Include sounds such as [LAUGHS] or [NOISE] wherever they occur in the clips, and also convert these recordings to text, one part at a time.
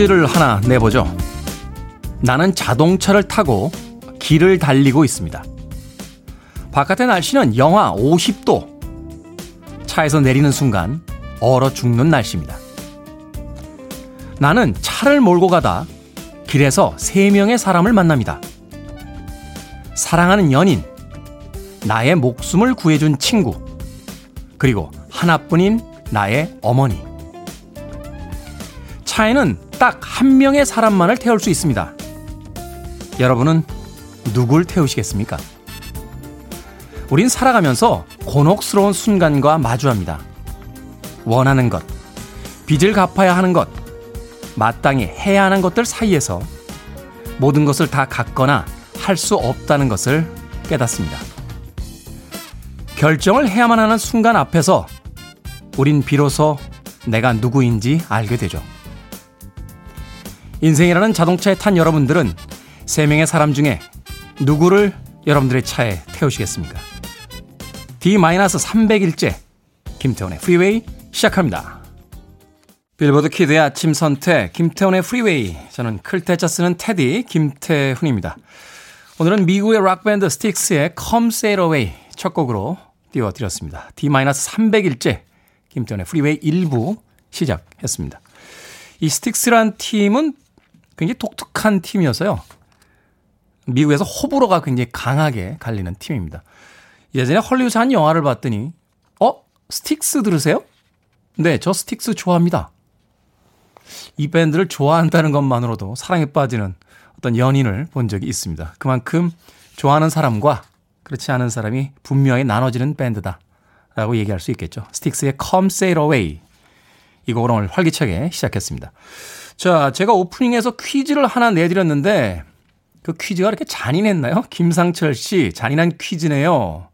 퀴즈를 하나 내보죠. 나는 자동차를 타고 길을 달리고 있습니다. 바깥의 날씨는 영하 50도. 차에서 내리는 순간 얼어 죽는 날씨입니다. 나는 차를 몰고 가다 길에서 세 명의 사람을 만납니다. 사랑하는 연인, 나의 목숨을 구해준 친구, 그리고 하나뿐인 나의 어머니. 차에는 딱 한 명의 사람만을 태울 수 있습니다. 여러분은 누굴 태우시겠습니까? 우린 살아가면서 곤혹스러운 순간과 마주합니다. 원하는 것, 빚을 갚아야 하는 것, 마땅히 해야 하는 것들 사이에서 모든 것을 다 갖거나 할 수 없다는 것을 깨닫습니다. 결정을 해야만 하는 순간 앞에서 우린 비로소 내가 누구인지 알게 되죠. 인생이라는 자동차에 탄 여러분들은 세 명의 사람 중에 누구를 여러분들의 차에 태우시겠습니까? D-300일째 김태훈의 프리웨이 시작합니다. 빌보드 키드의 아침 선택 김태훈의 프리웨이 저는 클 태자 쓰는 테디 김태훈입니다. 오늘은 미국의 락밴드 Styx의 Come Sail Away 첫 곡으로 띄워드렸습니다. D-300일째 김태훈의 Freeway 1부 시작했습니다. 이 Styx란 팀은 굉장히 독특한 팀이어서요. 미국에서 호불호가 굉장히 강하게 갈리는 팀입니다. 예전에 헐리우드 한 영화를 봤더니 어? Styx 들으세요? 네, 저 Styx 좋아합니다. 이 밴드를 좋아한다는 것만으로도 사랑에 빠지는 어떤 연인을 본 적이 있습니다. 그만큼 좋아하는 사람과 그렇지 않은 사람이 분명히 나눠지는 밴드다. 라고 얘기할 수 있겠죠. 스틱스의 Come Sail Away. 이 곡을 오늘 활기차게 시작했습니다. 자, 제가 오프닝에서 퀴즈를 하나 내드렸는데 그 퀴즈가 그렇게 잔인했나요? 김상철 씨, 잔인한 퀴즈네요.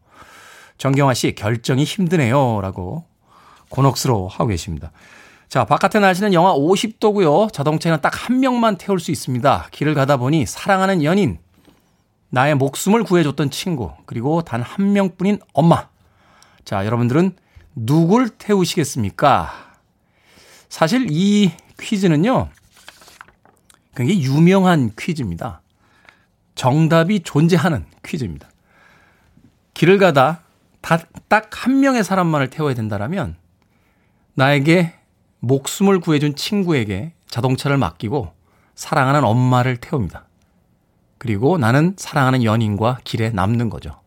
정경화 씨, 결정이 힘드네요. 라고 곤혹스러워 하고 계십니다. 자, 바깥의 날씨는 영하 50도고요. 자동차는 딱 한 명만 태울 수 있습니다. 길을 가다 보니 사랑하는 연인, 나의 목숨을 구해줬던 친구, 그리고 단 한 명뿐인 엄마. 자, 여러분들은 누굴 태우시겠습니까? 사실 이 퀴즈는요, 굉장히 유명한 퀴즈입니다. 정답이 존재하는 퀴즈입니다. 길을 가다 딱 한 명의 사람만을 태워야 된다면 나에게 목숨을 구해준 친구에게 자동차를 맡기고 사랑하는 엄마를 태웁니다. 그리고 나는 사랑하는 연인과 길에 남는 거죠.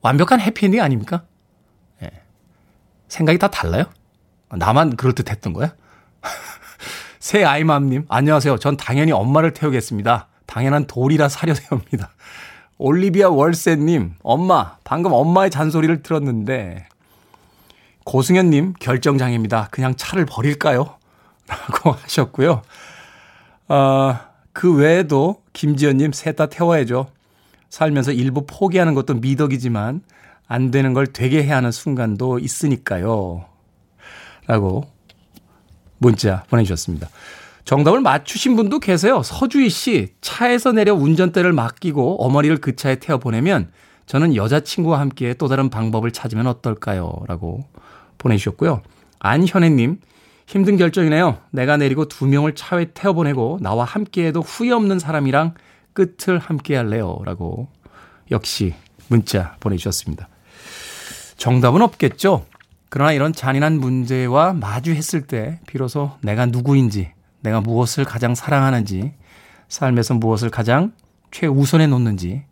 완벽한 해피엔딩 아닙니까? 예. 생각이 다 달라요? 나만 그럴듯 했던 거야? 새 아이맘님, 안녕하세요. 전 당연히 엄마를 태우겠습니다. 당연한 돌이라 사려 세웁니다. 올리비아 월세님, 엄마, 방금 엄마의 잔소리를 들었는데, 고승현님, 결정장애입니다. 그냥 차를 버릴까요? [LAUGHS] 라고 하셨고요. 어, 그 외에도 김지연님, 셋 다 태워야죠. 살면서 일부 포기하는 것도 미덕이지만, 안 되는 걸 되게 해야 하는 순간도 있으니까요. 라고 문자 보내주셨습니다. 정답을 맞추신 분도 계세요. 서주희 씨, 차에서 내려 운전대를 맡기고 어머니를 그 차에 태워 보내면 저는 여자친구와 함께 또 다른 방법을 찾으면 어떨까요? 라고 보내주셨고요. 안현애님, 힘든 결정이네요. 내가 내리고 두 명을 차에 태워 보내고 나와 함께 해도 후회 없는 사람이랑 끝을 함께 할래요. 라고 역시 문자 보내주셨습니다. 정답은 없겠죠? 그러나 이런 잔인한 문제와 마주했을 때 비로소 내가 누구인지, 내가 무엇을 가장 사랑하는지, 삶에서 무엇을 가장 최우선에 놓는지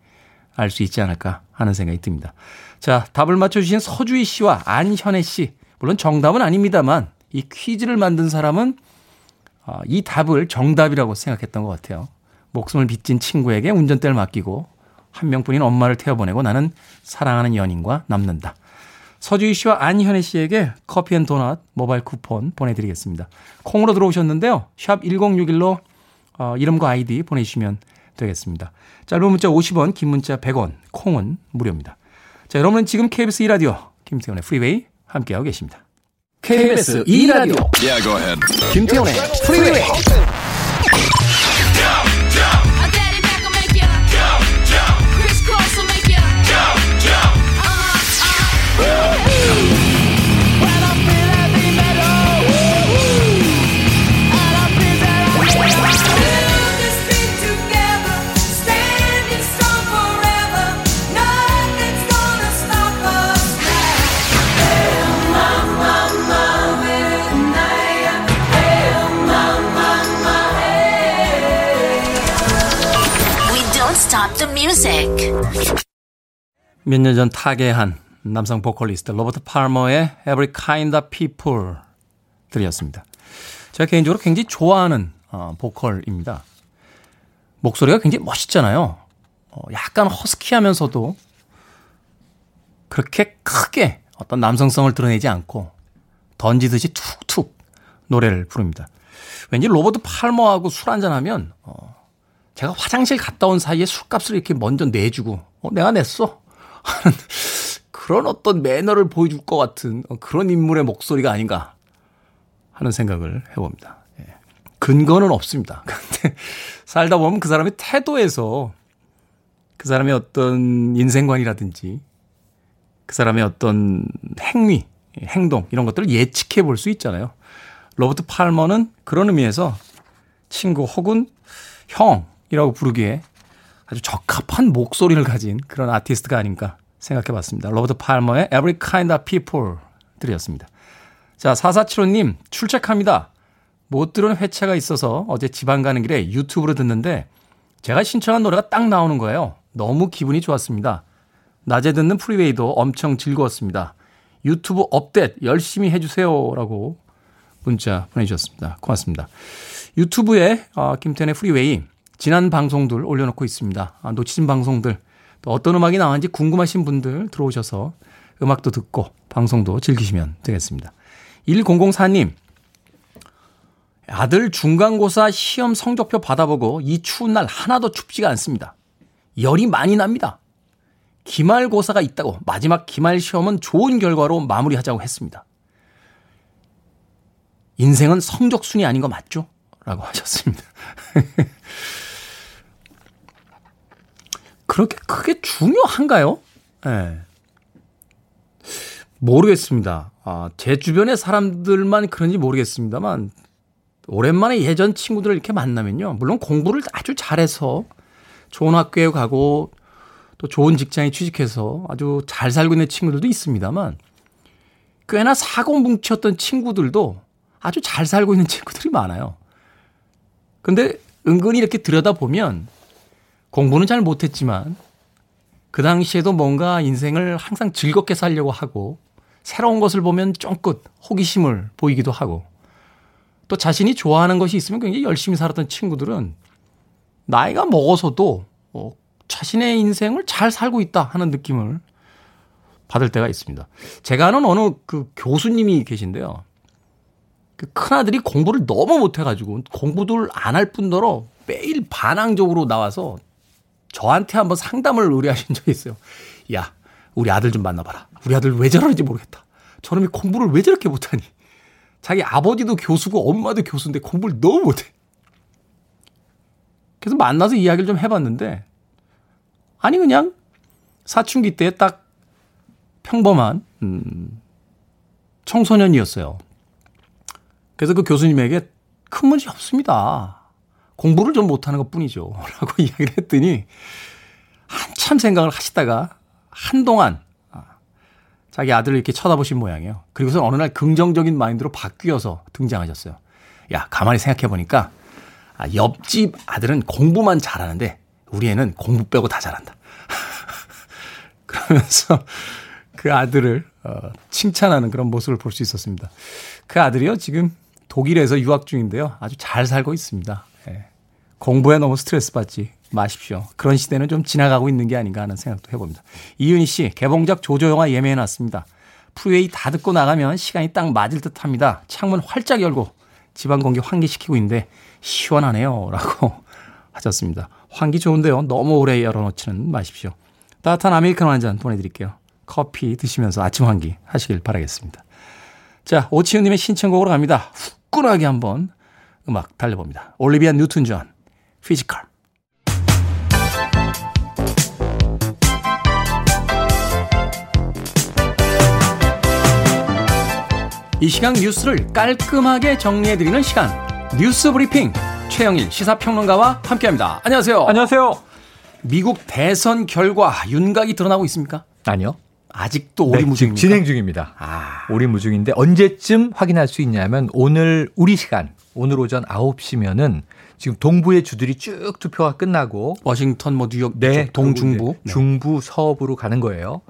알 수 있지 않을까 하는 생각이 듭니다. 자, 답을 맞춰주신 서주희 씨와 안현애 씨. 물론 정답은 아닙니다만 이 퀴즈를 만든 사람은 어, 이 답을 정답이라고 생각했던 것 같아요. 목숨을 빚진 친구에게 운전대를 맡기고 한 명뿐인 엄마를 태워보내고 나는 사랑하는 연인과 남는다. 서주희 씨와 안현애 씨에게 커피 and 도넛 모바일 쿠폰 보내드리겠습니다. 콩으로 들어오셨는데요. 샵 1061로 어, 이름과 아이디 보내주시면 되겠습니다. 짧은 문자 50원, 긴 문자 100원, 콩은 무료입니다. 자, 여러분은 지금 KBS 2라디오 김태훈의 Freeway 함께하고 계십니다. KBS 2라디오 yeah, 김태훈의 Freeway 몇 년 전 타계한 남성 보컬리스트 로버트 팔머의 Every Kind of People 들이었습니다. 제가 개인적으로 굉장히 좋아하는 어, 보컬입니다. 목소리가 굉장히 멋있잖아요. 어, 약간 허스키하면서도 그렇게 크게 어떤 남성성을 드러내지 않고 던지듯이 툭툭 노래를 부릅니다. 왠지 로버트 팔머하고 술 한잔하면 어, 제가 화장실 갔다 온 사이에 술값을 이렇게 먼저 내주고 어, 내가 냈어 하는 그런 어떤 매너를 보여줄 것 같은 그런 인물의 목소리가 아닌가 하는 생각을 해봅니다. 예. 근거는 없습니다. [LAUGHS] 근데 살다 보면 그 사람의 태도에서 그 사람의 어떤 인생관이라든지 그 사람의 어떤 행위, 행동 이런 것들을 예측해 볼 수 있잖아요. 로버트 팔머는 그런 의미에서 친구 혹은 형이라고 부르기에 아주 적합한 목소리를 가진 그런 아티스트가 아닌가 생각해 봤습니다. 로버트 팔머의 Every Kind of People 들이었습니다. 자, 4475님, 출첵합니다. 못 들은 회차가 있어서 어제 지방 가는 길에 유튜브로 듣는데 제가 신청한 노래가 딱 나오는 거예요. 너무 기분이 좋았습니다. 낮에 듣는 프리웨이도 엄청 즐거웠습니다. 유튜브 업데이트 열심히 해주세요. 라고 문자 보내주셨습니다. 고맙습니다. 유튜브에 어, 김태훈의 Freeway 지난 방송들 올려놓고 있습니다. 아, 놓치신 방송들 또 어떤 음악이 나왔는지 궁금하신 분들 들어오셔서 음악도 듣고 방송도 즐기시면 되겠습니다. 1004님 아들 중간고사 시험 성적표 받아보고 이 추운 날 하나도 춥지가 않습니다. 열이 많이 납니다. 기말고사가 있다고 마지막 기말 시험은 좋은 결과로 마무리하자고 했습니다. 인생은 성적순이 아닌 거 맞죠? 라고 하셨습니다. [LAUGHS] 그렇게 크게 중요한가요? 예. 네. 모르겠습니다. 아, 제 주변의 사람들만 그런지 모르겠습니다만, 오랜만에 예전 친구들을 이렇게 만나면요. 물론 공부를 아주 잘해서 좋은 학교에 가고 또 좋은 직장에 취직해서 아주 잘 살고 있는 친구들도 있습니다만, 꽤나 사고뭉치였던 친구들도 아주 잘 살고 있는 친구들이 많아요. 근데 은근히 이렇게 들여다보면 공부는 잘 못했지만 그 당시에도 뭔가 인생을 항상 즐겁게 살려고 하고 새로운 것을 보면 쫑긋 호기심을 보이기도 하고 또 자신이 좋아하는 것이 있으면 굉장히 열심히 살았던 친구들은 나이가 먹어서도 어, 자신의 인생을 잘 살고 있다 하는 느낌을 받을 때가 있습니다. 제가 아는 어느 그 교수님이 계신데요. 그 큰아들이 공부를 너무 못해가지고 공부를 안 할 뿐더러 매일 반항적으로 나와서 저한테 한번 상담을 의뢰하신 적이 있어요. 야, 우리 아들 좀 만나봐라. 우리 아들 왜 저러는지 모르겠다. 저놈이 공부를 왜 저렇게 못하니? 자기 아버지도 교수고 엄마도 교수인데 공부를 너무 못해. 그래서 만나서 이야기를 좀 해봤는데, 아니, 그냥 사춘기 때 딱 평범한, 음, 청소년이었어요. 그래서 그 교수님에게 큰 문제 없습니다. 공부를 좀 못하는 것 뿐이죠. [LAUGHS] 라고 이야기를 했더니 한참 생각을 하시다가 한동안 아, 자기 아들을 이렇게 쳐다보신 모양이에요. 그리고서 어느 날 긍정적인 마인드로 바뀌어서 등장하셨어요. 야, 가만히 생각해보니까 아, 옆집 아들은 공부만 잘하는데 우리 애는 공부 빼고 다 잘한다. [LAUGHS] 그러면서 그 아들을 어, 칭찬하는 그런 모습을 볼 수 있었습니다. 그 아들이요, 지금 독일에서 유학 중인데요. 아주 잘 살고 있습니다. 예. 공부에 너무 스트레스 받지 마십시오. 그런 시대는 좀 지나가고 있는 게 아닌가 하는 생각도 해봅니다. 이윤희 씨, 개봉작 조조영화 예매해놨습니다. Freeway 다 듣고 나가면 시간이 딱 맞을 듯 합니다. 창문 활짝 열고 집안 공기 환기시키고 있는데 시원하네요. 라고 [LAUGHS] 하셨습니다. 환기 좋은데요. 너무 오래 열어놓지는 마십시오. 따뜻한 아메리카노 한 잔 보내드릴게요. 커피 드시면서 아침 환기 하시길 바라겠습니다. 자, 오치훈님의 신청곡으로 갑니다. 후끈하게 한번 음악 달려봅니다. 올리비아 뉴튼 존, Physical. 이 시간 뉴스를 깔끔하게 정리해드리는 시간. 뉴스 브리핑. 최영일 시사평론가와 함께합니다. 안녕하세요. 안녕하세요. 미국 대선 결과 윤곽이 드러나고 있습니까? 아니요. 아직도 오리무중입니까? 네, 진행 중입니다. 아. 오리무중인데 언제쯤 확인할 수 있냐면 오늘 우리 시간 오늘 오전 9시면은 지금 동부의 주들이 쭉 투표가 끝나고 워싱턴 뭐 뉴욕 네, 동중부 네. 중부 서부로 가는 거예요.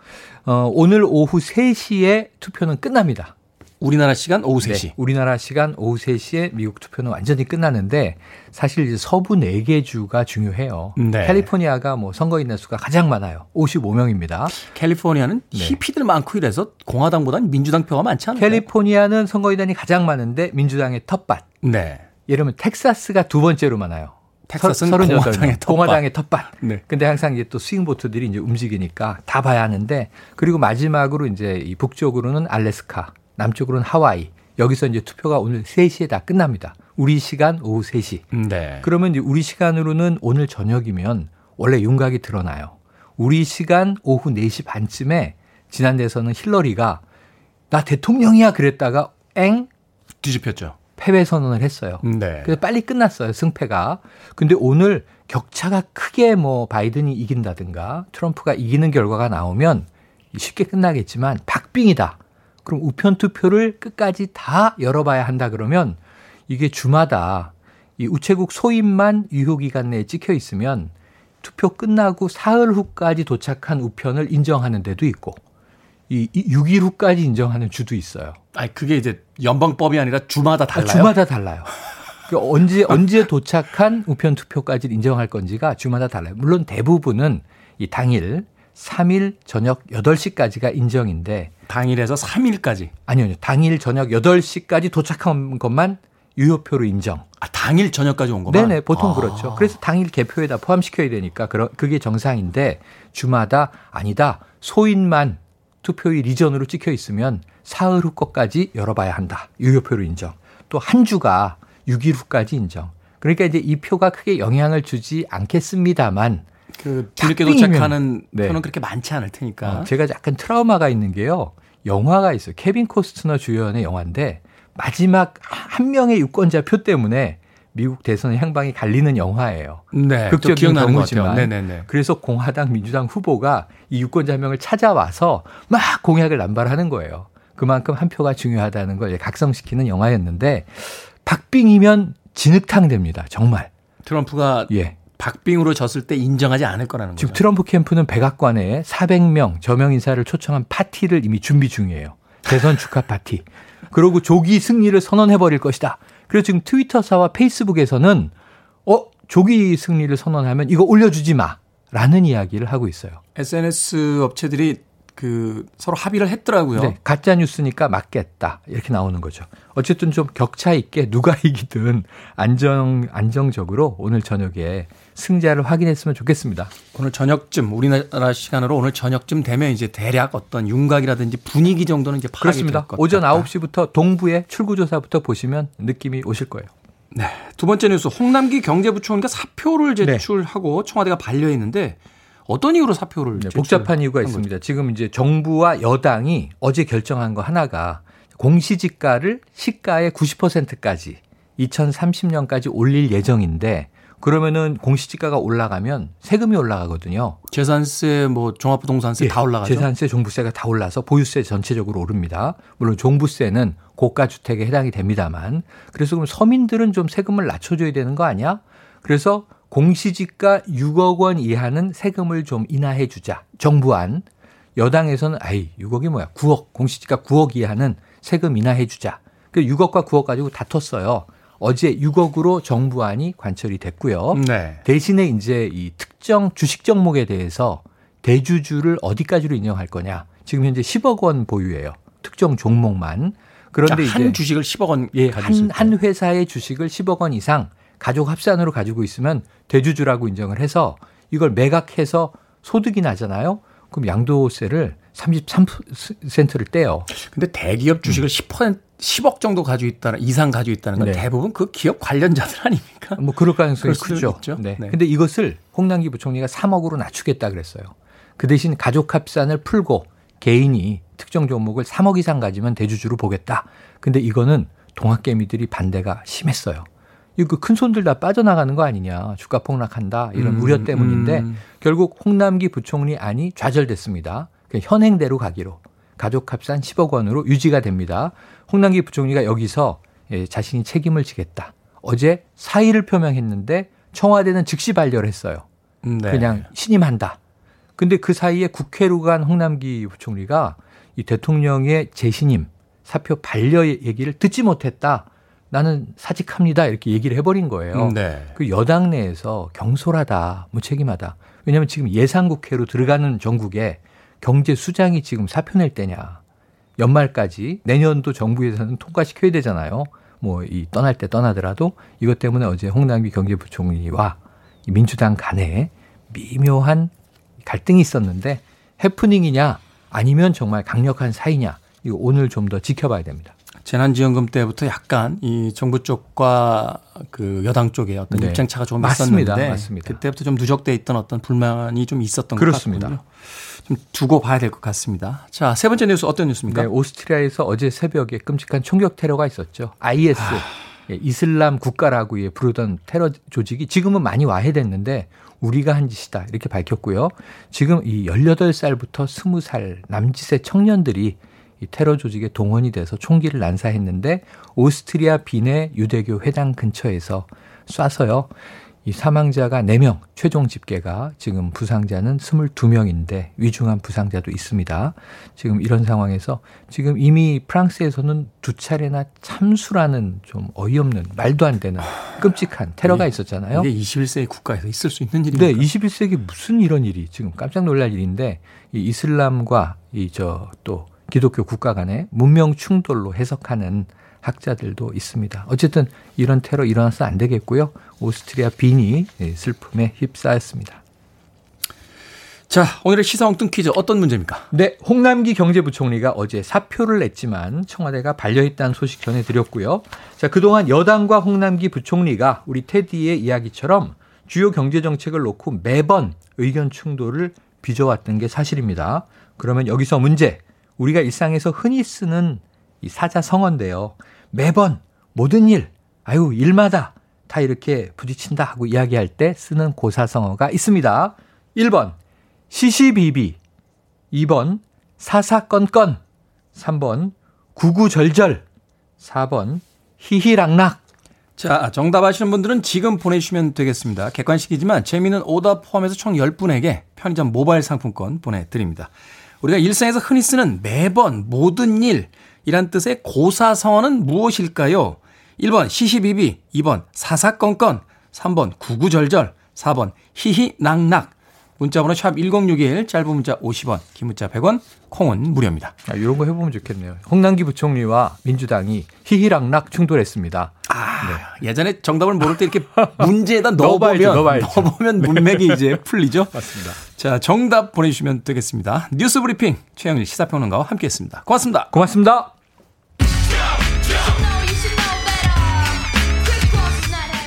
어, 오늘 오후 3시에 투표는 끝납니다. 우리나라 시간 오후 3시. 네, 우리나라 시간 오후 3시에 미국 투표는 완전히 끝나는데 사실 이제 서부 4개 주가 중요해요. 네. 캘리포니아가 뭐 선거인의 수가 가장 많아요. 55명입니다. 캘리포니아는 네. 히피들 많고 이래서 공화당보다는 민주당 표가 많지 않아요? 캘리포니아는 선거인단이 가장 많은데 민주당의 텃밭. 네. 예를 들면 텍사스가 두 번째로 많아요. 텍사스는 38명. 공화당의 텃밭. 공화당의 텃밭. 네. 근데 항상 이제 또 스윙보트들이 이제 움직이니까 다 봐야 하는데 그리고 마지막으로 이제 이 북쪽으로는 알래스카, 남쪽으로는 하와이. 여기서 이제 투표가 오늘 3시에 다 끝납니다. 우리 시간 오후 3시. 네. 그러면 이제 우리 시간으로는 오늘 저녁이면 원래 윤곽이 드러나요. 우리 시간 오후 4시 반쯤에 지난 대선은 힐러리가 나 대통령이야 그랬다가 엥 뒤집혔죠. 패배 선언을 했어요. 네. 그래서 빨리 끝났어요, 승패가. 근데 오늘 격차가 크게 뭐 바이든이 이긴다든가 트럼프가 이기는 결과가 나오면 쉽게 끝나겠지만 박빙이다. 그럼 우편 투표를 끝까지 다 열어봐야 한다 그러면 이게 주마다 이 우체국 소임만 유효 기간 내에 찍혀 있으면 투표 끝나고 사흘 후까지 도착한 우편을 인정하는 데도 있고 이 6일 후까지 인정하는 주도 있어요. 아, 그게 이제 연방법이 아니라 주마다 달라요. 아, 주마다 달라요. [LAUGHS] 그러니까 언제 언제 도착한 우편 투표까지 인정할 건지가 주마다 달라요. 물론 대부분은 이 당일 3일 저녁 8시까지가 인정인데 당일에서 3일까지 아니요, 아니요. 당일 저녁 8시까지 도착한 것만 유효표로 인정. 아, 당일 저녁까지 온 것만? 네네, 보통 아. 그렇죠. 그래서 당일 개표에다 포함시켜야 되니까 그게 정상인데 주마다 아니다. 소인만 투표일 이전으로 찍혀 있으면 사흘 후 것까지 열어봐야 한다. 유효표로 인정. 또 한 주가 6일 후까지 인정. 그러니까 이제 이 표가 크게 영향을 주지 않겠습니다만 그 뒤늦게 도착하는 네. 표는 그렇게 많지 않을 테니까. 어, 제가 약간 트라우마가 있는 게요. 영화가 있어요. 케빈 코스트너 주연의 영화인데 마지막 한 명의 유권자 표 때문에 미국 대선 향방이 갈리는 영화예요. 네, 극적인 경우지만. 네네네. 그래서 공화당 민주당 후보가 이 유권자 명을 찾아와서 막 공약을 남발하는 거예요. 그만큼 한 표가 중요하다는 걸 각성시키는 영화였는데 박빙이면 진흙탕 됩니다. 정말. 트럼프가 예. 박빙으로 졌을 때 인정하지 않을 거라는 거죠. 지금 트럼프 캠프는 백악관에 400명 저명 인사를 초청한 파티를 이미 준비 중이에요. 대선 축하 파티. 그리고 조기 승리를 선언해 버릴 것이다. 그래서 지금 트위터사와 페이스북에서는 어 조기 승리를 선언하면 이거 올려주지 마라는 이야기를 하고 있어요. SNS 업체들이 그 서로 합의를 했더라고요. 네, 가짜 뉴스니까 맞겠다 이렇게 나오는 거죠. 어쨌든 좀 격차 있게 누가 [LAUGHS] 이기든 안정 안정적으로 오늘 저녁에 승자를 확인했으면 좋겠습니다. 오늘 저녁쯤 우리나라 시간으로 오늘 저녁쯤 되면 이제 대략 어떤 윤곽이라든지 분위기 정도는 이제 파악이 그렇습니다. 오전 같다. 9시부터 동부의 출구조사부터 보시면 느낌이 오실 거예요. 네. 두 번째 뉴스 홍남기 경제부총리가 사표를 네. 제출하고 네. 청와대가 반려했는데 어떤 이유로 사표를 네, 복잡한 이유가 있습니다. 거죠? 지금 이제 정부와 여당이 어제 결정한 거 하나가 공시지가를 시가의 90%까지 2030년까지 올릴 예정인데 그러면은 공시지가가 올라가면 세금이 올라가거든요. 재산세, 뭐 종합부동산세 예, 다 올라가죠. 재산세, 종부세가 다 올라서 보유세 전체적으로 오릅니다. 물론 종부세는 고가 주택에 해당이 됩니다만. 그래서 그럼 서민들은 좀 세금을 낮춰줘야 되는 거 아니야? 그래서 공시지가 6억 원 이하는 세금을 좀 인하해 주자. 정부안. 여당에서는 아이 6억이 뭐야? 9억 공시지가 9억 이하는 세금 인하해 주자. 그 6억과 9억 가지고 다퉜어요. 어제 6억으로 정부안이 관철이 됐고요. 네. 대신에 이제 이 특정 주식 종목에 대해서 대주주를 어디까지로 인정할 거냐. 지금 현재 10억 원 보유예요. 특정 종목만. 그런데 한 이제 주식을 10억 원 예, 한, 한 회사의 주식을 10억 원 이상 가족 합산으로 가지고 있으면 대주주라고 인정을 해서 이걸 매각해서 소득이 나잖아요. 그럼 양도세를 33%를 떼요. 근데 대기업 주식을 음. 10% 10억 정도 가지고 있다는 이상 가지고 있다는 건 네. 대부분 그 기업 관련자들 아닙니까? 뭐 그럴 가능성이 크죠. 있죠. 네. 네. 근데 이것을 홍남기 부총리가 3억으로 낮추겠다 그랬어요. 그 대신 가족 합산을 풀고 개인이 특정 종목을 3억 이상 가지면 대주주로 보겠다. 근데 이거는 동학개미들이 반대가 심했어요. 이거 큰 손들 다 빠져나가는 거 아니냐. 주가 폭락한다. 이런 음, 우려 때문인데 음. 결국 홍남기 부총리 안이 좌절됐습니다. 현행대로 가기로. 가족 합산 10억 원으로 유지가 됩니다. 홍남기 부총리가 여기서 예, 자신이 책임을 지겠다. 어제 사의를 표명했는데 청와대는 즉시 반려를 했어요. 네. 그냥 신임한다. 근데 그 사이에 국회로 간 홍남기 부총리가 이 대통령의 재신임 사표 반려 얘기를 듣지 못했다. 나는 사직합니다. 이렇게 얘기를 해버린 거예요. 네. 그 여당 내에서 경솔하다, 무책임하다. 왜냐하면 지금 예상국회로 들어가는 전국에 경제 수장이 지금 사표 낼 때냐. 연말까지 내년도 정부 예산은 통과시켜야 되잖아요. 뭐 이 떠날 때 떠나더라도 이것 때문에 어제 홍남기 경제부총리와 민주당 간에 미묘한 갈등이 있었는데 해프닝이냐 아니면 정말 강력한 사이냐 이거 오늘 좀 더 지켜봐야 됩니다. 재난지원금 때부터 약간 이 정부 쪽과 그 여당 쪽의 어떤 네. 입장차가 좀 맞습니다. 있었는데 맞습니다. 그때부터 좀 누적돼 있던 어떤 불만이 좀 있었던 그렇습니다. 것 같군요. 좀 두고 봐야 될 것 같습니다. 자, 세 번째 뉴스 어떤 뉴스입니까? 네, 오스트리아에서 어제 새벽에 끔찍한 총격 테러가 있었죠. IS 아... 예, 이슬람 국가라고 예, 부르던 테러 조직이 지금은 많이 와해됐는데 우리가 한 짓이다 이렇게 밝혔고요. 지금 이 18살부터 20살 남짓의 청년들이 이 테러 조직에 동원이 돼서 총기를 난사했는데 오스트리아 비내 유대교 회당 근처에서 쏴서요. 이 사망자가 4명, 최종 집계가 지금 부상자는 22명인데 위중한 부상자도 있습니다. 지금 이런 상황에서 지금 이미 프랑스에서는 두 차례나 참수라는 좀 어이없는 말도 안 되는 끔찍한 테러가 있었잖아요. 이게 21세기 국가에서 있을 수 있는 일입니까? 네, 21세기 무슨 이런 일이 지금 깜짝 놀랄 일인데 이 이슬람과 이 저 또 기독교 국가 간의 문명 충돌로 해석하는 학자들도 있습니다. 어쨌든 이런 테러 일어나서 안 되겠고요. 오스트리아 빈이 슬픔에 휩싸였습니다. 자, 오늘의 시사 엉뚱 퀴즈 어떤 문제입니까? 네, 홍남기 경제부총리가 어제 사표를 냈지만 청와대가 반려했다는 소식 전해드렸고요. 자, 그동안 여당과 홍남기 부총리가 우리 테디의 이야기처럼 주요 경제정책을 놓고 매번 의견 충돌을 빚어왔던 게 사실입니다. 그러면 여기서 문제. 우리가 일상에서 흔히 쓰는 이 사자성어인데요. 매번 모든 일, 아유, 일마다 다 이렇게 부딪힌다 하고 이야기할 때 쓰는 고사성어가 있습니다. 1번, 시시비비. 2번, 사사건건. 3번, 구구절절. 4번, 희희락락. 자, 정답 아시는 분들은 지금 보내주시면 되겠습니다. 객관식이지만 재미있는 오답 포함해서 총 10분에게 편의점 모바일 상품권 보내드립니다. 우리가 일상에서 흔히 쓰는 매번, 모든 일, 이란 뜻의 고사성어는 무엇일까요? 1번 시시비비, 2번 사사건건, 3번 구구절절, 4번 희희낙낙. 문자번호 샵 1061, 짧은 문자 50원, 긴 문자 100원, 콩은 무료입니다. 아, 이런 거 해보면 좋겠네요. 홍남기 부총리와 민주당이 희희락락 충돌했습니다. 아, 네. 예전에 정답을 모를 때 이렇게 [LAUGHS] 문제에다 넣어보면, 넣어봐야죠. 넣어보면 네. 문맥이 네. 이제 풀리죠. 맞습니다. 자, 정답 보내주시면 되겠습니다. 뉴스 브리핑 최영일 시사평론가와 함께했습니다. 고맙습니다. 고맙습니다.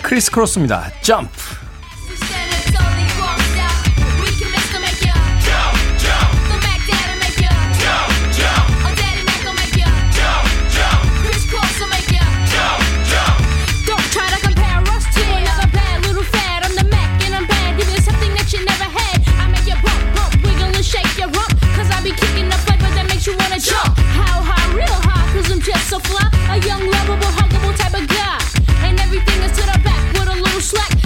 크리스 크로스입니다. 점프.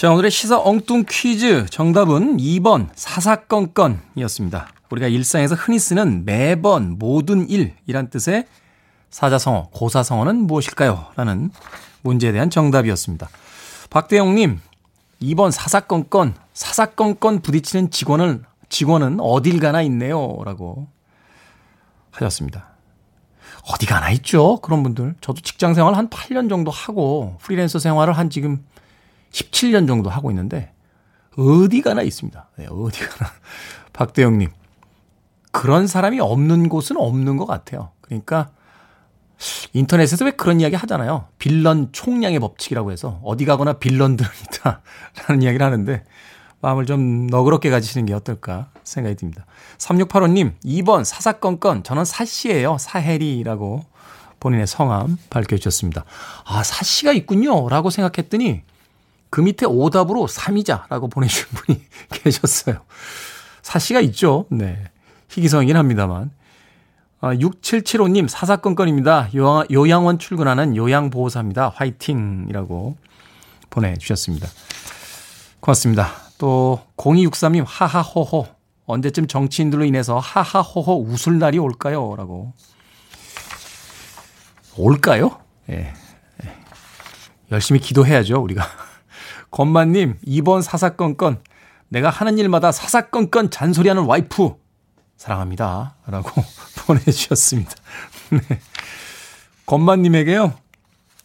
자, 오늘의 시사 엉뚱 퀴즈 정답은 2번 사사건건이었습니다. 우리가 일상에서 흔히 쓰는 매번 모든 일이란 뜻의 사자성어, 고사성어는 무엇일까요? 라는 문제에 대한 정답이었습니다. 박대영님, 2번 사사건건, 사사건건 부딪히는 직원은, 직원은 어딜 가나 있네요. 라고 하셨습니다. 어디 가나 있죠. 그런 분들. 저도 직장 생활 한 8년 정도 하고 프리랜서 생활을 한 지금 17년 정도 하고 있는데 어디 가나 있습니다. 네, 어디 가나. 박대영님. 그런 사람이 없는 곳은 없는 것 같아요. 그러니까 인터넷에서 왜 그런 이야기 하잖아요. 빌런 총량의 법칙이라고 해서 어디 가거나 빌런들은 [LAUGHS] 있다. 라는 이야기를 하는데 마음을 좀 너그럽게 가지시는 게 어떨까 생각이 듭니다. 3685님, 2번 사사건건 저는 사씨예요. 사해리라고 본인의 성함 밝혀주셨습니다. 아, 사씨가 있군요. 라고 생각했더니 그 밑에 오답으로 삼이자라고 보내주신 [LAUGHS] 분이 계셨어요. 사씨가 있죠. 네. 희귀성이긴 합니다만. 아, 6775님, 사사건건입니다. 요양, 요양 원 출근하는 요양보호사입니다. 화이팅 이라고 보내주셨습니다. 고맙습니다. 또 0263님 하하호호 언제쯤 정치인들로 인해서 하하호호 웃을 날이 올까요? 라고 올까요? 예. 예. 열심히 기도해야죠, 우리가. 건만님, 2번 사사건건. 내가 하는 일마다 사사건건 잔소리하는 와이프. 사랑합니다. 라고 [LAUGHS] 보내주셨습니다. [LAUGHS] 네. 건만님에게요,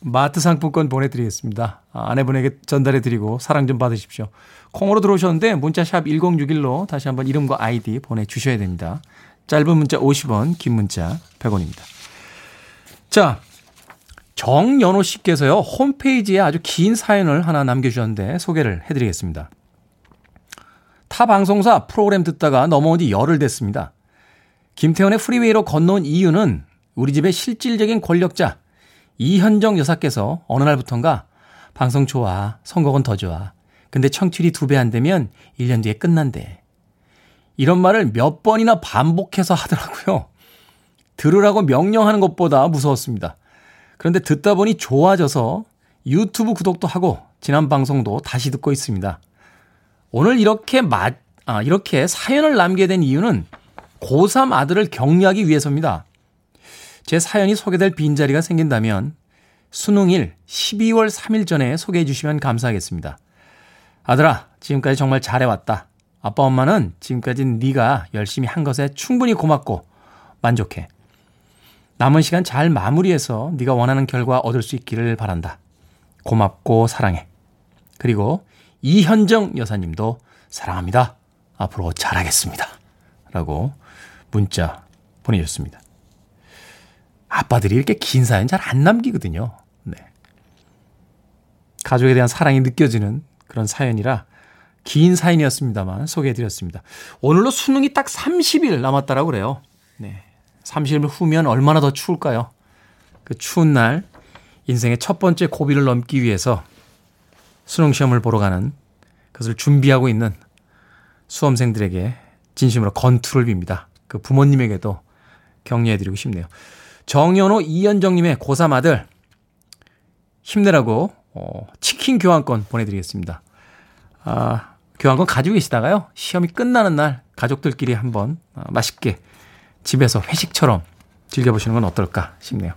마트 상품권 보내드리겠습니다. 아, 아내분에게 전달해드리고 사랑 좀 받으십시오. 콩으로 들어오셨는데 문자샵 1061로 다시 한번 이름과 아이디 보내주셔야 됩니다. 짧은 문자 50원, 긴 문자 100원입니다. 자, 정연호 씨께서요, 홈페이지에 아주 긴 사연을 하나 남겨주셨는데 소개를 해드리겠습니다. 타 방송사 프로그램 듣다가 넘어온 지 열흘 됐습니다. 김태훈의 Freeway로 건너온 이유는 우리 집의 실질적인 권력자 이현정 여사께서 어느 날부턴가 방송 좋아, 선곡은 더 좋아. 근데 청취율이 두 배 안 되면 1년 뒤에 끝난대. 이런 말을 몇 번이나 반복해서 하더라고요. 들으라고 명령하는 것보다 무서웠습니다. 그런데 듣다 보니 좋아져서 유튜브 구독도 하고 지난 방송도 다시 듣고 있습니다. 오늘 이렇게 마, 아, 이렇게 사연을 남게 된 이유는 고3 아들을 격려하기 위해서입니다. 제 사연이 소개될 빈자리가 생긴다면 수능일 12월 3일 전에 소개해 주시면 감사하겠습니다. 아들아, 지금까지 정말 잘해왔다. 아빠 엄마는 지금까지 네가 열심히 한 것에 충분히 고맙고 만족해. 남은 시간 잘 마무리해서 네가 원하는 결과 얻을 수 있기를 바란다. 고맙고 사랑해. 그리고 이현정 여사님도 사랑합니다. 앞으로 잘하겠습니다. 라고 문자 보내주셨습니다. 아빠들이 이렇게 긴 사연 잘 안 남기거든요. 네. 가족에 대한 사랑이 느껴지는 그런 사연이라 긴 사연이었습니다만 소개해드렸습니다. 오늘로 수능이 딱 30일 남았다라고 그래요. 네. 30일 후면 얼마나 더 추울까요? 그 추운 날 인생의 첫 번째 고비를 넘기 위해서 수능 시험을 보러 가는 그것을 준비하고 있는 수험생들에게 진심으로 건투를 빕니다. 그 부모님에게도 격려해드리고 싶네요. 정연호 이현정님의 고3 아들 힘내라고 어, 치킨 교환권 보내드리겠습니다. 아, 교환권 가지고 계시다가요. 시험이 끝나는 날 가족들끼리 한번 아, 맛있게 집에서 회식처럼 즐겨보시는 건 어떨까 싶네요.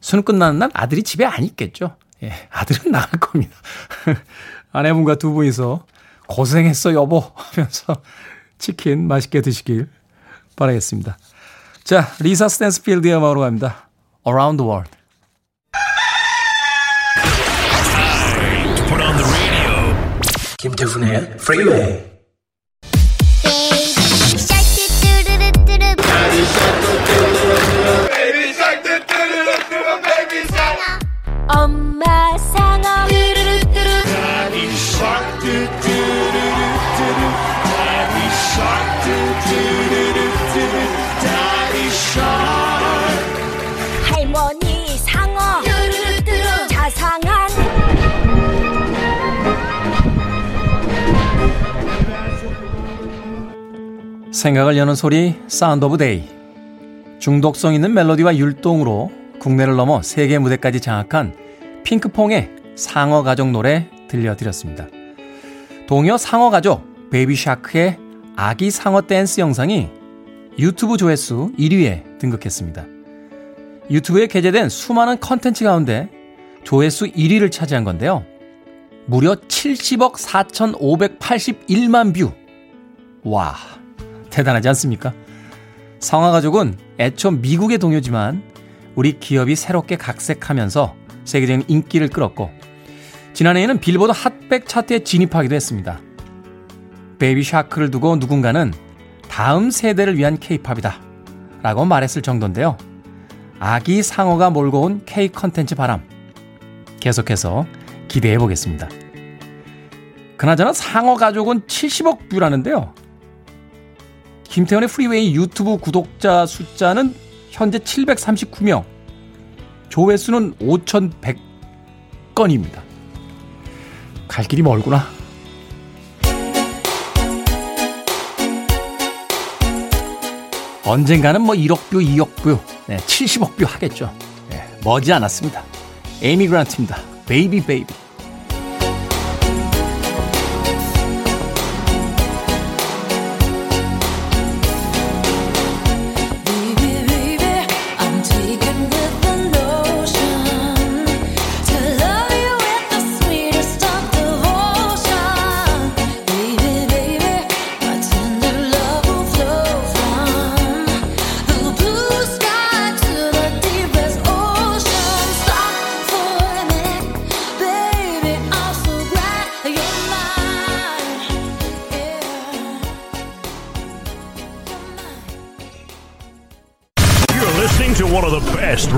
수능 끝나는 날 아들이 집에 안 있겠죠. 예, 아들은 나갈 겁니다. [LAUGHS] 아내분과 두 분이서 고생했어 여보 하면서 치킨 맛있게 드시길 바라겠습니다. 자, 리사 스탠스필드의 음악으로 갑니다. Around the World. 김태훈의 Freeway 생각을 여는 소리 Sound of Day 중독성 있는 멜로디와 율동으로 국내를 넘어 세계 무대까지 장악한 핑크퐁의 상어 가족 노래 들려드렸습니다. 동요 상어 가족 Baby Shark의 아기 상어 댄스 영상이 유튜브 조회수 1위에 등극했습니다. 유튜브에 게재된 수많은 컨텐츠 가운데 조회수 1위를 차지한 건데요. 무려 70억 4,581만 뷰. 와, 대단하지 않습니까? 상어 가족은 애초 미국의 동요지만 우리 기업이 새롭게 각색하면서 세계적인 인기를 끌었고 지난해에는 빌보드 핫백 차트에 진입하기도 했습니다. Baby Shark를 두고 누군가는 다음 세대를 위한 케이팝이다 라고 말했을 정도인데요. 아기 상어가 몰고 온 K 컨텐츠 바람. 계속해서 기대해 보겠습니다. 그나저나 상어 가족은 70억 뷰라는데요. 김태훈의 Freeway 유튜브 구독자 숫자는 현재 739명, 조회수는 5,100건입니다. 갈 길이 멀구나. 언젠가는 뭐 1억 뷰, 2억 뷰, 네, 70억 뷰 하겠죠. 네, 머지 않았습니다. 에이미 그란트입니다. 베이비 베이비.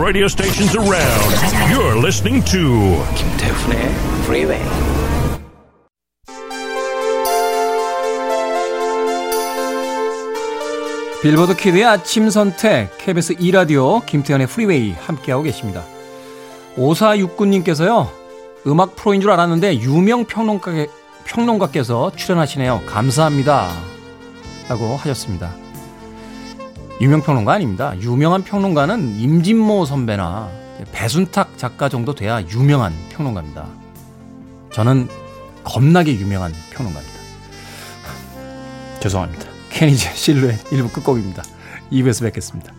Radio stations around. You're listening to 김태훈의 Freeway. 빌보드 kid의 아침 선택 KBS 2라디오 김태훈의 Freeway 함께하고 계십니다. 5469님께서요. 음악 프로인 줄 알았는데 유명 평론가, 평론가께서 출연하시네요. 감사합니다. 라고 하셨습니다. 유명 평론가 아닙니다. 유명한 평론가는 임진모 선배나 배순탁 작가 정도 돼야 유명한 평론가입니다. 저는 겁나게 유명한 평론가입니다. 죄송합니다. [LAUGHS] 케니지 실루엣 1부 끝곡입니다. 2부에서 뵙겠습니다.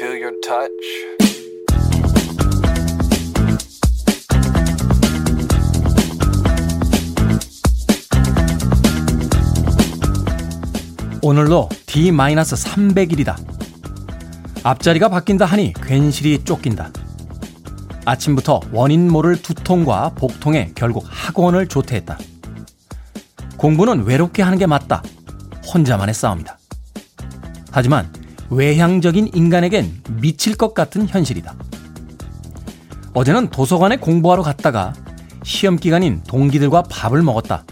Feel your touch. 오늘로 D-300일이다. 앞자리가 바뀐다 하니 괜시리 쫓긴다. 아침부터 원인 모를 두통과 복통에 결국 학원을 조퇴했다. 공부는 외롭게 하는 게 맞다. 혼자만의 싸움이다. 하지만 외향적인 인간에겐 미칠 것 같은 현실이다. 어제는 도서관에 공부하러 갔다가 시험 기간인 동기들과 밥을 먹었다.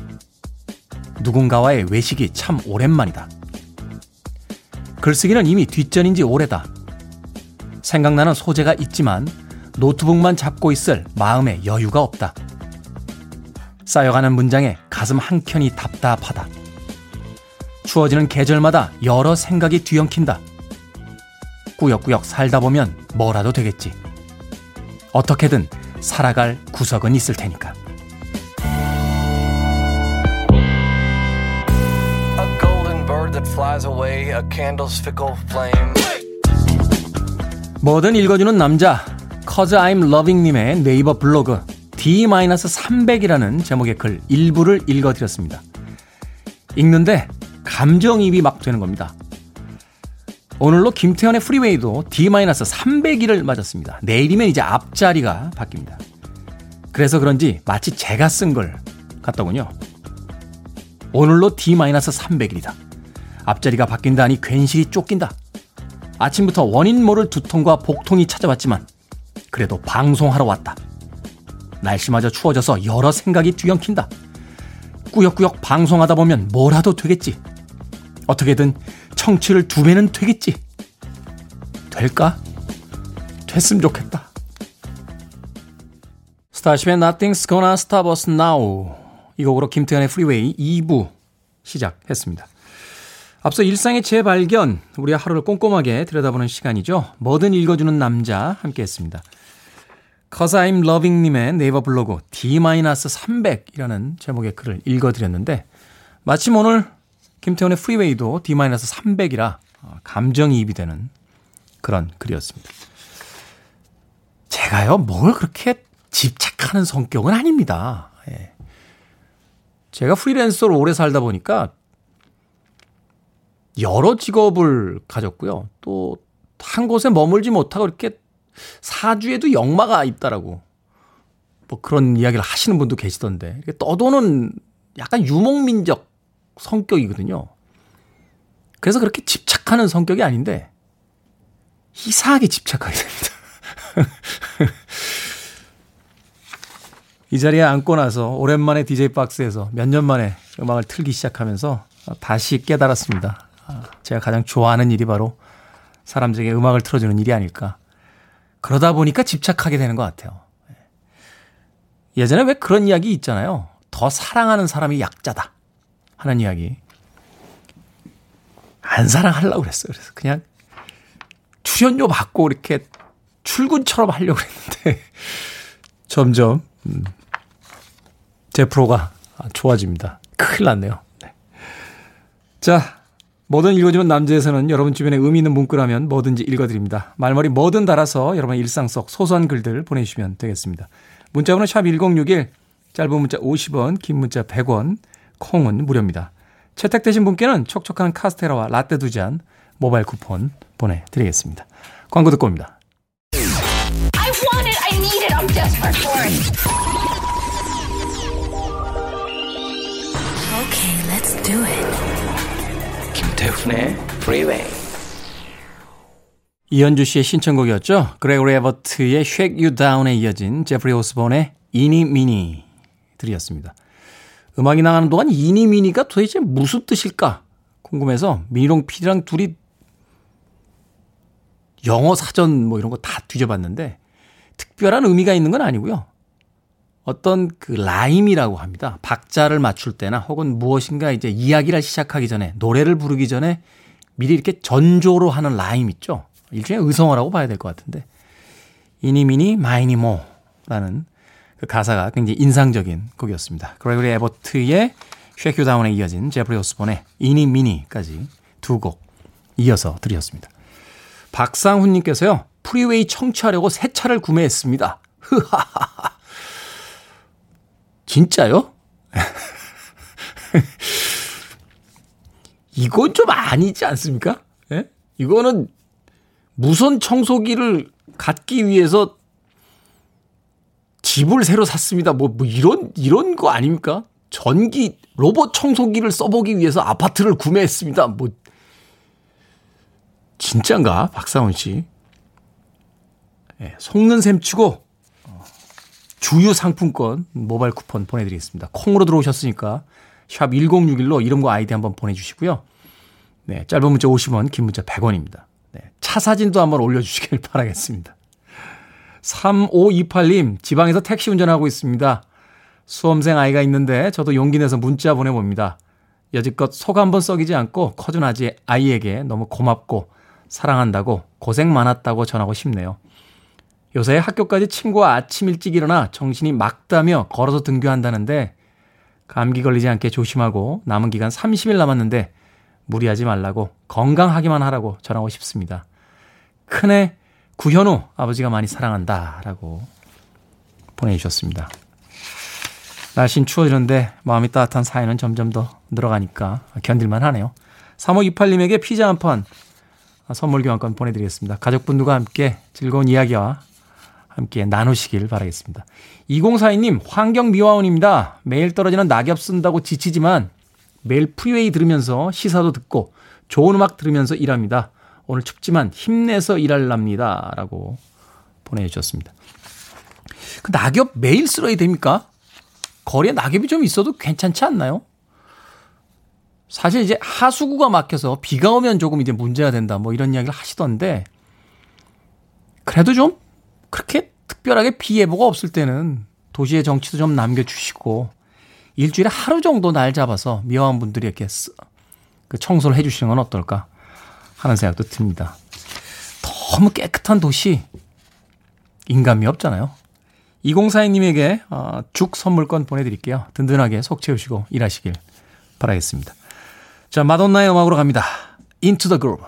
누군가와의 외식이 참 오랜만이다. 글쓰기는 이미 뒷전인 지 오래다. 생각나는 소재가 있지만 노트북만 잡고 있을 마음의 여유가 없다. 쌓여가는 문장에 가슴 한켠이 답답하다. 추워지는 계절마다 여러 생각이 뒤엉킨다. 꾸역꾸역 살다 보면 뭐라도 되겠지. 어떻게든 살아갈 구석은 있을 테니까. 뭐든 읽어주는 남자, Cause I'm Loving님의 네이버 블로그 D-300이라는 제목의 글 일부를 읽어드렸습니다. 읽는데 감정이입이 막 되는 겁니다. 오늘로 김태현의 프리웨이도 D-300일을 맞았습니다. 내일이면 이제 앞자리가 바뀝니다. 그래서 그런지 마치 제가 쓴 걸 같더군요. 오늘로 D-300일이다. 앞자리가 바뀐다니 괜시리 쫓긴다. 아침부터 원인 모를 두통과 복통이 찾아왔지만 그래도 방송하러 왔다. 날씨마저 추워져서 여러 생각이 뒤엉킨다. 꾸역꾸역 방송하다 보면 뭐라도 되겠지. 어떻게든 청취율 두 배는 되겠지. 될까? 됐으면 좋겠다. Starship의 Nothing's Gonna Stop Us Now 이 곡으로 김태훈의 Freeway 2부 시작했습니다. 앞서 일상의 재발견, 우리 하루를 꼼꼼하게 들여다보는 시간이죠. 뭐든 읽어주는 남자 함께 했습니다. Cause I'm Loving님의 네이버 블로그 D-300이라는 제목의 글을 읽어드렸는데 마침 오늘 김태훈의 프리웨이도 D-300이라 감정이입이 되는 그런 글이었습니다. 제가요, 뭘 그렇게 집착하는 성격은 아닙니다. 예. 제가 프리랜서로 오래 살다 보니까 여러 직업을 가졌고요. 또 한 곳에 머물지 못하고 이렇게 사주에도 역마가 있다라고 뭐 그런 이야기를 하시는 분도 계시던데 이렇게 떠도는 약간 유목민적 성격이거든요. 그래서 그렇게 집착하는 성격이 아닌데 이상하게 집착하게 됩니다. [LAUGHS] 이 자리에 앉고 나서 오랜만에 DJ 박스에서 몇 년 만에 음악을 틀기 시작하면서 다시 깨달았습니다. 아, 제가 가장 좋아하는 일이 바로 사람들에게 음악을 틀어주는 일이 아닐까. 그러다 보니까 집착하게 되는 것 같아요. 예. 예전에 왜 그런 이야기 있잖아요. 더 사랑하는 사람이 약자다. 하는 이야기. 안 사랑하려고 그랬어요. 그래서 그냥 출연료 받고 이렇게 출근처럼 하려고 했는데 [LAUGHS] 점점 음, 제 프로가 좋아집니다. 큰일 났네요. 네. 자, 뭐든 읽어주는 남자에서는 여러분 주변에 의미 있는 문구라면 뭐든지 읽어드립니다. 말머리 뭐든 달아서 여러분의 일상 속 소소한 글들 보내주시면 되겠습니다. 문자번호 샵 1061, 짧은 문자 50원, 긴 문자 100원, 콩은 무료입니다. 채택되신 분께는 촉촉한 카스테라와 라떼 두 잔 모바일 쿠폰 보내드리겠습니다. 광고 듣고 옵니다. I want it, I need it, I'm desperate for it. Okay, let's do it. 김태훈의 프리웨이 이현주 씨의 신청곡이었죠. 그레고리 에버트의 Shake You Down에 이어진 제프리 오스본의 Eenie Meenie 들으셨습니다. 음악이 나가는 동안 Eenie Meenie가 도대체 무슨 뜻일까 궁금해서 미롱 PD랑 둘이 영어 사전 뭐 이런 거 다 뒤져봤는데 특별한 의미가 있는 건 아니고요. 어떤 그 라임이라고 합니다. 박자를 맞출 때나 혹은 무엇인가 이제 이야기를 시작하기 전에 노래를 부르기 전에 미리 이렇게 전조로 하는 라임 있죠. 일종의 의성어라고 봐야 될 것 같은데 이니미니 마이니모라는 그 가사가 굉장히 인상적인 곡이었습니다. 그레고리 에버트의 Shake You Down에 이어진 제프리 오스본의 Eenie Meenie까지 두 곡 이어서 드렸습니다. 박상훈님께서요 프리웨이 청취하려고 새 차를 구매했습니다. [LAUGHS] 진짜요? [LAUGHS] 이건 좀 아니지 않습니까? 예? 이거는 무선 청소기를 갖기 위해서 집을 새로 샀습니다. 뭐, 뭐 이런, 이런 거 아닙니까? 전기 로봇 청소기를 써보기 위해서 아파트를 구매했습니다. 뭐, 진짠가? 박상훈 씨. 예, 속는 셈 치고 주유 상품권 모바일 쿠폰 보내드리겠습니다. 콩으로 들어오셨으니까 샵 1061로 이름과 아이디 한번 보내주시고요. 네, 짧은 문자 50원, 긴 문자 100원입니다. 네, 차 사진도 한번 올려주시길 [LAUGHS] 바라겠습니다. 3528님, 지방에서 택시 운전하고 있습니다. 수험생 아이가 있는데 저도 용기 내서 문자 보내봅니다. 여지껏 속 한번 썩이지 않고 커준 아지 아이에게 너무 고맙고 사랑한다고 고생 많았다고 전하고 싶네요. 요새 학교까지 친구와 아침 일찍 일어나 정신이 막다며 걸어서 등교한다는데 감기 걸리지 않게 조심하고 남은 기간 30일 남았는데 무리하지 말라고 건강하기만 하라고 전하고 싶습니다. 큰애 구현우 아버지가 많이 사랑한다 라고 보내주셨습니다. 날씬 추워지는데 마음이 따뜻한 사연은 점점 더 늘어가니까 견딜만 하네요. 3528님에게 피자 한 판 선물 교환권 보내드리겠습니다. 가족분들과 함께 즐거운 이야기와 함께 나누시길 바라겠습니다. 2042님, 환경미화원입니다. 매일 떨어지는 낙엽 쓴다고 지치지만 매일 프리웨이 들으면서 시사도 듣고 좋은 음악 들으면서 일합니다. 오늘 춥지만 힘내서 일할랍니다. 라고 보내주셨습니다. 그 낙엽 매일 쓸어야 됩니까? 거리에 낙엽이 좀 있어도 괜찮지 않나요? 사실 이제 하수구가 막혀서 비가 오면 조금 이제 문제가 된다 뭐 이런 이야기를 하시던데 그래도 좀 그렇게 특별하게 비 예보가 없을 때는 도시의 정치도 좀 남겨주시고 일주일에 하루 정도 날 잡아서 미화원 분들이 이렇게 쓰- 그 청소를 해주시는 건 어떨까 하는 생각도 듭니다. 너무 깨끗한 도시 인간미 없잖아요. 2042님에게 어, 죽 선물권 보내드릴게요. 든든하게 속 채우시고 일하시길 바라겠습니다. 자, 마돈나의 음악으로 갑니다. Into the Groove.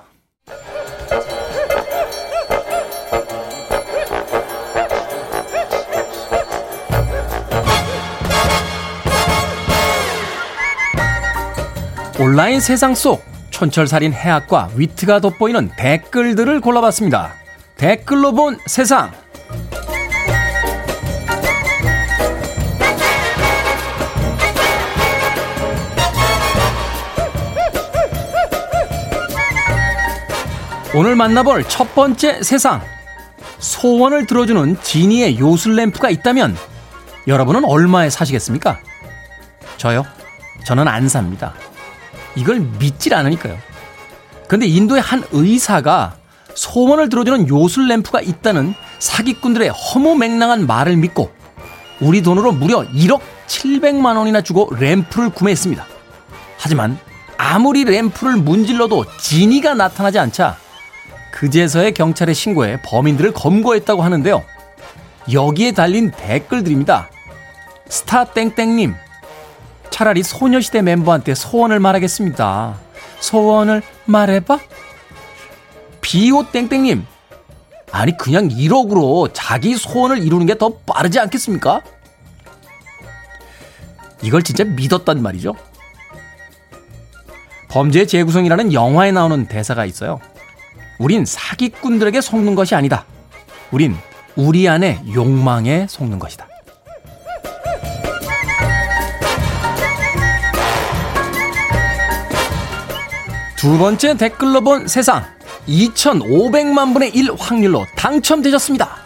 온라인 세상 속 촌철살인 해학과 위트가 돋보이는 댓글들을 골라봤습니다. 댓글로 본 세상. 오늘 만나볼 첫 번째 세상. 소원을 들어주는 지니의 요술 램프가 있다면 여러분은 얼마에 사시겠습니까? 저요? 저는 안 삽니다. 이걸 믿질 않으니까요. 근데 인도의 한 의사가 소원을 들어주는 요술 램프가 있다는 사기꾼들의 허무맹랑한 말을 믿고 우리 돈으로 무려 1억 700만 원이나 주고 램프를 구매했습니다. 하지만 아무리 램프를 문질러도 지니가 나타나지 않자 그제서야 경찰에 신고해 범인들을 검거했다고 하는데요. 여기에 달린 댓글들입니다. 스타 땡땡님, 차라리 소녀시대 멤버한테 소원을 말하겠습니다. 소원을 말해봐? 비오 땡땡님, 아니 그냥 1억으로 자기 소원을 이루는 게 더 빠르지 않겠습니까? 이걸 진짜 믿었단 말이죠. 범죄의 재구성이라는 영화에 나오는 대사가 있어요. 우린 사기꾼들에게 속는 것이 아니다. 우린 우리 안의 욕망에 속는 것이다. 두 번째 댓글로 본 세상 2,500만 분의 1 확률로 당첨되셨습니다.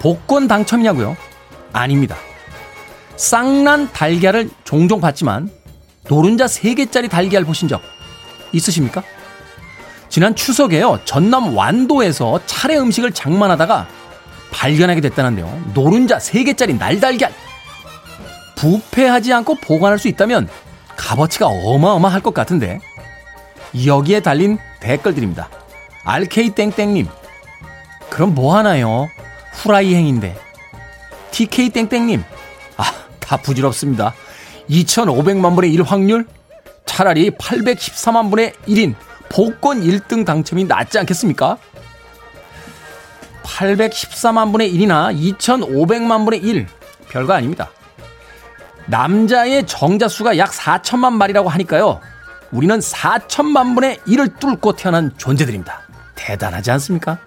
복권 당첨이냐고요? 아닙니다. 쌍난 달걀을 종종 봤지만 노른자 3개짜리 달걀 보신 적 있으십니까? 지난 추석에요. 전남 완도에서 차례 음식을 장만하다가 발견하게 됐다는데요. 노른자 3개짜리 날달걀. 부패하지 않고 보관할 수 있다면 값어치가 어마어마할 것 같은데 여기에 달린 댓글들입니다. RK땡땡님, 그럼 뭐 하나요? 후라이 행인데. TK땡땡님, 아, 다 부질없습니다. 2,500만 분의 1 확률? 차라리 814만 분의 1인 복권 1등 당첨이 낫지 않겠습니까? 814만 분의 1이나 2,500만 분의 1. 별거 아닙니다. 남자의 정자수가 약 4천만 마리라고 하니까요. 우리는 4천만 분의 1을 뚫고 태어난 존재들입니다. 대단하지 않습니까?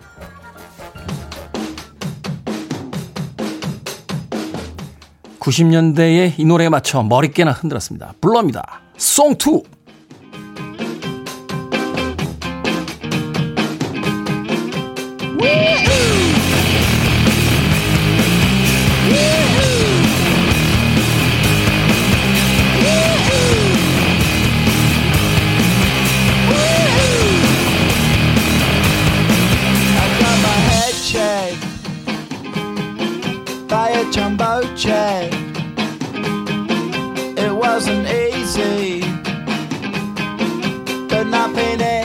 (90년대의) 이 노래에 맞춰 머리깨나 흔들었습니다 불러입니다 송2 got a jumbo jet. It wasn't easy, but nothing is.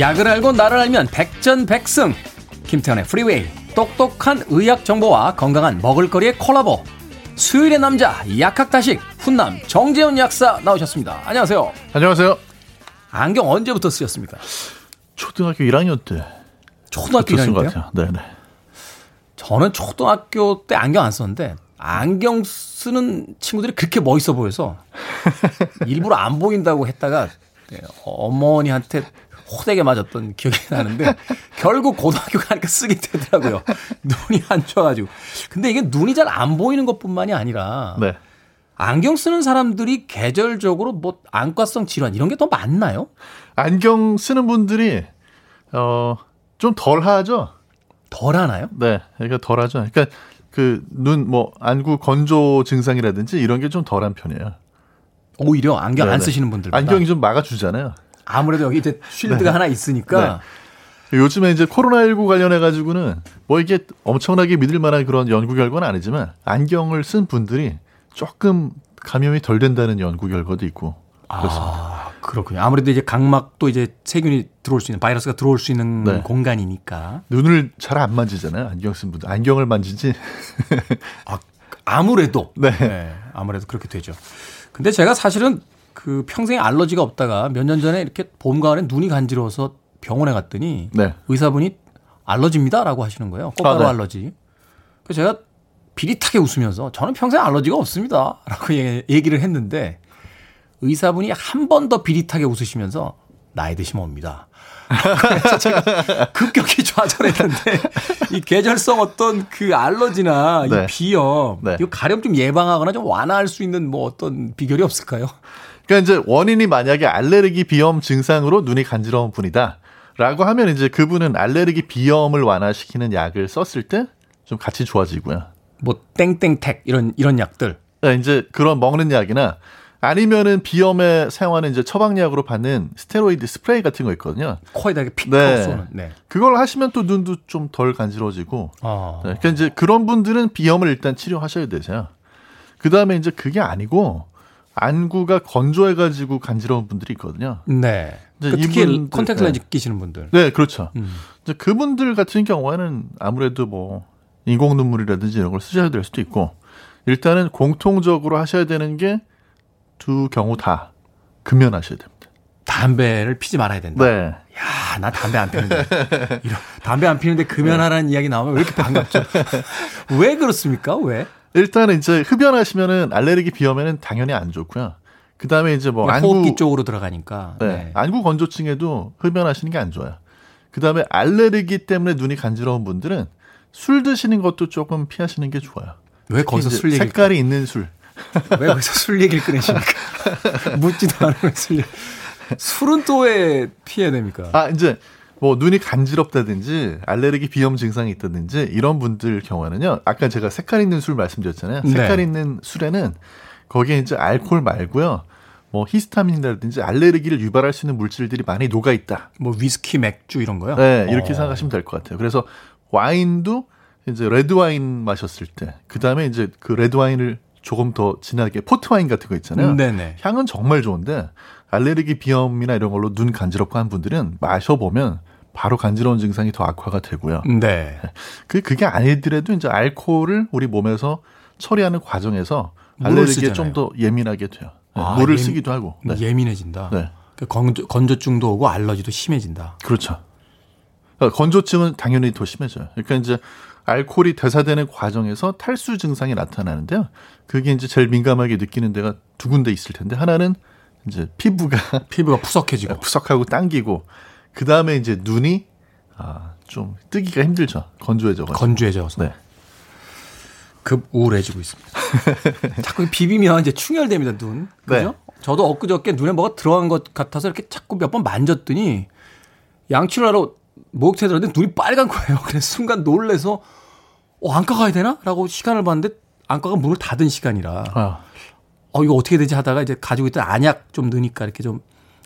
약을 알고 나를 알면 백전백승 김태현의 프리웨이 똑똑한 의학 정보와 건강한 먹을거리의 콜라보 수요일의 남자 약학다식 훈남 정재훈 약사 나오셨습니다 안녕하세요 안녕하세요. 안경 언제부터 쓰셨습니까 초등학교 1학년 때 초등학교 좋은 것 1학년 때요? 같아요. 네, 네. 저는 초등학교 때 안경 안 썼는데 안경 쓰는 친구들이 그렇게 멋있어 보여서 [LAUGHS] 일부러 안 보인다고 했다가 네, 어머니한테 호되게 맞았던 기억이 나는데 결국 고등학교 가니까 쓰게 되더라고요. 눈이 안 좋아가지고. 근데 이게 눈이 잘 안 보이는 것뿐만이 아니라 네. 안경 쓰는 사람들이 계절적으로 뭐 안과성 질환 이런 게 더 많나요? 안경 쓰는 분들이 어, 좀 덜 하죠. 덜 하나요? 네. 그러니까 덜 하죠. 그러니까 그 눈 뭐 안구 건조 증상이라든지 이런 게 좀 덜한 편이에요. 오히려 안경 안 네네. 쓰시는 분들 안경이 좀 막아주잖아요. 아무래도 여기 이제 쉴드가 하나 있으니까 요즘에 이제 코로나19 관련해 가지고는 뭐 이게 엄청나게 믿을 만한 그런 연구 결과는 아니지만 안경을 쓴 분들이 조금 감염이 덜 된다는 연구 결과도 있고 그렇습니다. 아, 그렇군요. 아무래도 이제 각막도 이제 세균이 들어올 수 있는 바이러스가 들어올 수 있는 네. 공간이니까 눈을 잘 안 만지잖아요. 안경 쓴 분들. 안경을 만지지. 아무래도 [LAUGHS] 네. 아무래도 그렇게 되죠. 근데 제가 사실은 그 평생에 알러지가 없다가 몇 년 전에 이렇게 봄 가을에 눈이 간지러워서 병원에 갔더니 네. 의사분이 알러지입니다라고 하시는 거예요. 꽃가루 아, 네. 알러지. 그래서 제가 비릿하게 웃으면서 저는 평생 알러지가 없습니다라고 얘- 얘기를 했는데 의사분이 한 번 더 비릿하게 웃으시면서 나이 드시면 옵니다. [LAUGHS] 그래서 제가 급격히 좌절했는데 이 계절성 어떤 그 알러지나 네. 이 비염 네. 이거 가려움 좀 예방하거나 좀 완화할 수 있는 뭐 어떤 비결이 없을까요? 그러니까 이제 원인이 만약에 알레르기 비염 증상으로 눈이 간지러운 분이다. 라고 하면 이제 그분은 알레르기 비염을 완화시키는 약을 썼을 때 좀 같이 좋아지고요. 뭐 땡땡택 이런 이런 약들 네, 이제 그런 먹는 약이나 아니면은 비염에 사용하는 이제 처방약으로 받는 스테로이드 스프레이 같은 거 있거든요. 코에다 이렇게 픽 네. 쏘는. 네. 그걸 하시면 또 눈도 좀 덜 간지러워지고. 아. 네, 그러니까 이제 그런 분들은 비염을 일단 치료하셔야 되세요. 그 다음에 이제 그게 아니고 안구가 건조해가지고 간지러운 분들이 있거든요. 네. 그 특히 이분들, 컨택트 네. 렌즈 끼시는 분들. 네, 그렇죠. 음. 이제 그분들 같은 경우에는 아무래도 뭐 인공 눈물이라든지 이런 걸 쓰셔야 될 수도 있고 일단은 공통적으로 하셔야 되는 게 두 경우 다 금연하셔야 됩니다. 담배를 피지 말아야 된다. 네. 야, 나 담배 안 피는데. 이런, 담배 안 피는데 금연하라는 이야기 나오면 왜 이렇게 반갑죠? [LAUGHS] 왜 그렇습니까? 왜? 일단은 이제 흡연하시면은 알레르기 비염에는 당연히 안 좋고요. 그 다음에 이제 뭐 안구 호흡기 쪽으로 들어가니까. 네, 네. 안구 건조증에도 흡연하시는 게 안 좋아요. 그 다음에 알레르기 때문에 눈이 간지러운 분들은 술 드시는 것도 조금 피하시는 게 좋아요. 왜 거기서 술 얘기 색깔이 있는 술. 왜 거기서 술 얘기를 꺼내십니까? [LAUGHS] 묻지도 않으면 술 얘기. 술은 또 왜 피해야 됩니까? 아, 이제 뭐 눈이 간지럽다든지 알레르기 비염 증상이 있다든지 이런 분들 경우에는요. 아까 제가 색깔 있는 술 말씀드렸잖아요. 네. 색깔 있는 술에는 거기에 이제 알코올 말고요. 뭐 히스타민이라든지 알레르기를 유발할 수 있는 물질들이 많이 녹아 있다. 뭐 위스키, 맥주 이런 거요? 네, 이렇게 어. 생각하시면 될 것 같아요. 그래서 와인도 이제 레드 와인 마셨을 때, 그 다음에 이제 그 레드 와인을 조금 더 진하게 포트 와인 같은 거 있잖아요. 네네. 향은 정말 좋은데 알레르기 비염이나 이런 걸로 눈 간지럽고 한 분들은 마셔보면 바로 간지러운 증상이 더 악화가 되고요. 네. 그 그게 아니더라도 이제 알코올을 우리 몸에서 처리하는 과정에서 알레르기에. 좀 더 예민하게 돼요. 네, 아, 물을 예민- 쓰기도 하고. 네. 예민해진다. 네. 그 건조, 건조 증도 오고 알러지도 심해진다. 그렇죠. 그러니까 건조증은 당연히 더 심해져요. 그러니까 이제 알코올이 대사되는 과정에서 탈수 증상이 나타나는데요. 그게 이제 제일 민감하게 느끼는 데가 두 군데 있을 텐데 하나는 이제 피부가 피부가 푸석해지고. 푸석하고 당기고 그 다음에 이제 눈이 아, 좀 뜨기가 힘들죠. 건조해져 가지고. 건조해져서. 네. 급 우울해지고 있습니다. [LAUGHS] 자꾸 비비면 이제 충혈됩니다, 눈. 그죠? 네. 저도 엊그저께 눈에 뭐가 들어간 것 같아서 이렇게 자꾸 몇 번 만졌더니 양치를 하러 목욕탕에 들었는데 눈이 빨간 거예요. [LAUGHS] 그래서 순간 놀래서 어, 안과 가야 되나? 라고 시간을 봤는데 안과가 문을 닫은 시간이라 아, 어, 이거 어떻게 되지 하다가 이제 가지고 있던 안약 좀 넣으니까 이렇게 좀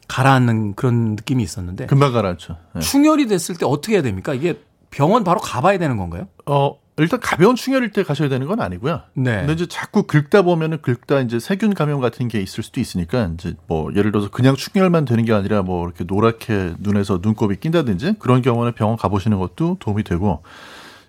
가라앉는 그런 느낌이 있었는데 금방 가라앉죠. 네. 충혈이 됐을 때 어떻게 해야 됩니까? 이게 병원 바로 가봐야 되는 건가요? 어, 일단 가벼운 충혈일 때 가셔야 되는 건 아니고요. 네. 근데 이제 자꾸 긁다 보면은 긁다 이제 세균 감염 같은 게 있을 수도 있으니까 이제 뭐 예를 들어서 그냥 충혈만 되는 게 아니라 뭐 이렇게 노랗게 눈에서 눈곱이 낀다든지 그런 경우는 병원 가보시는 것도 도움이 되고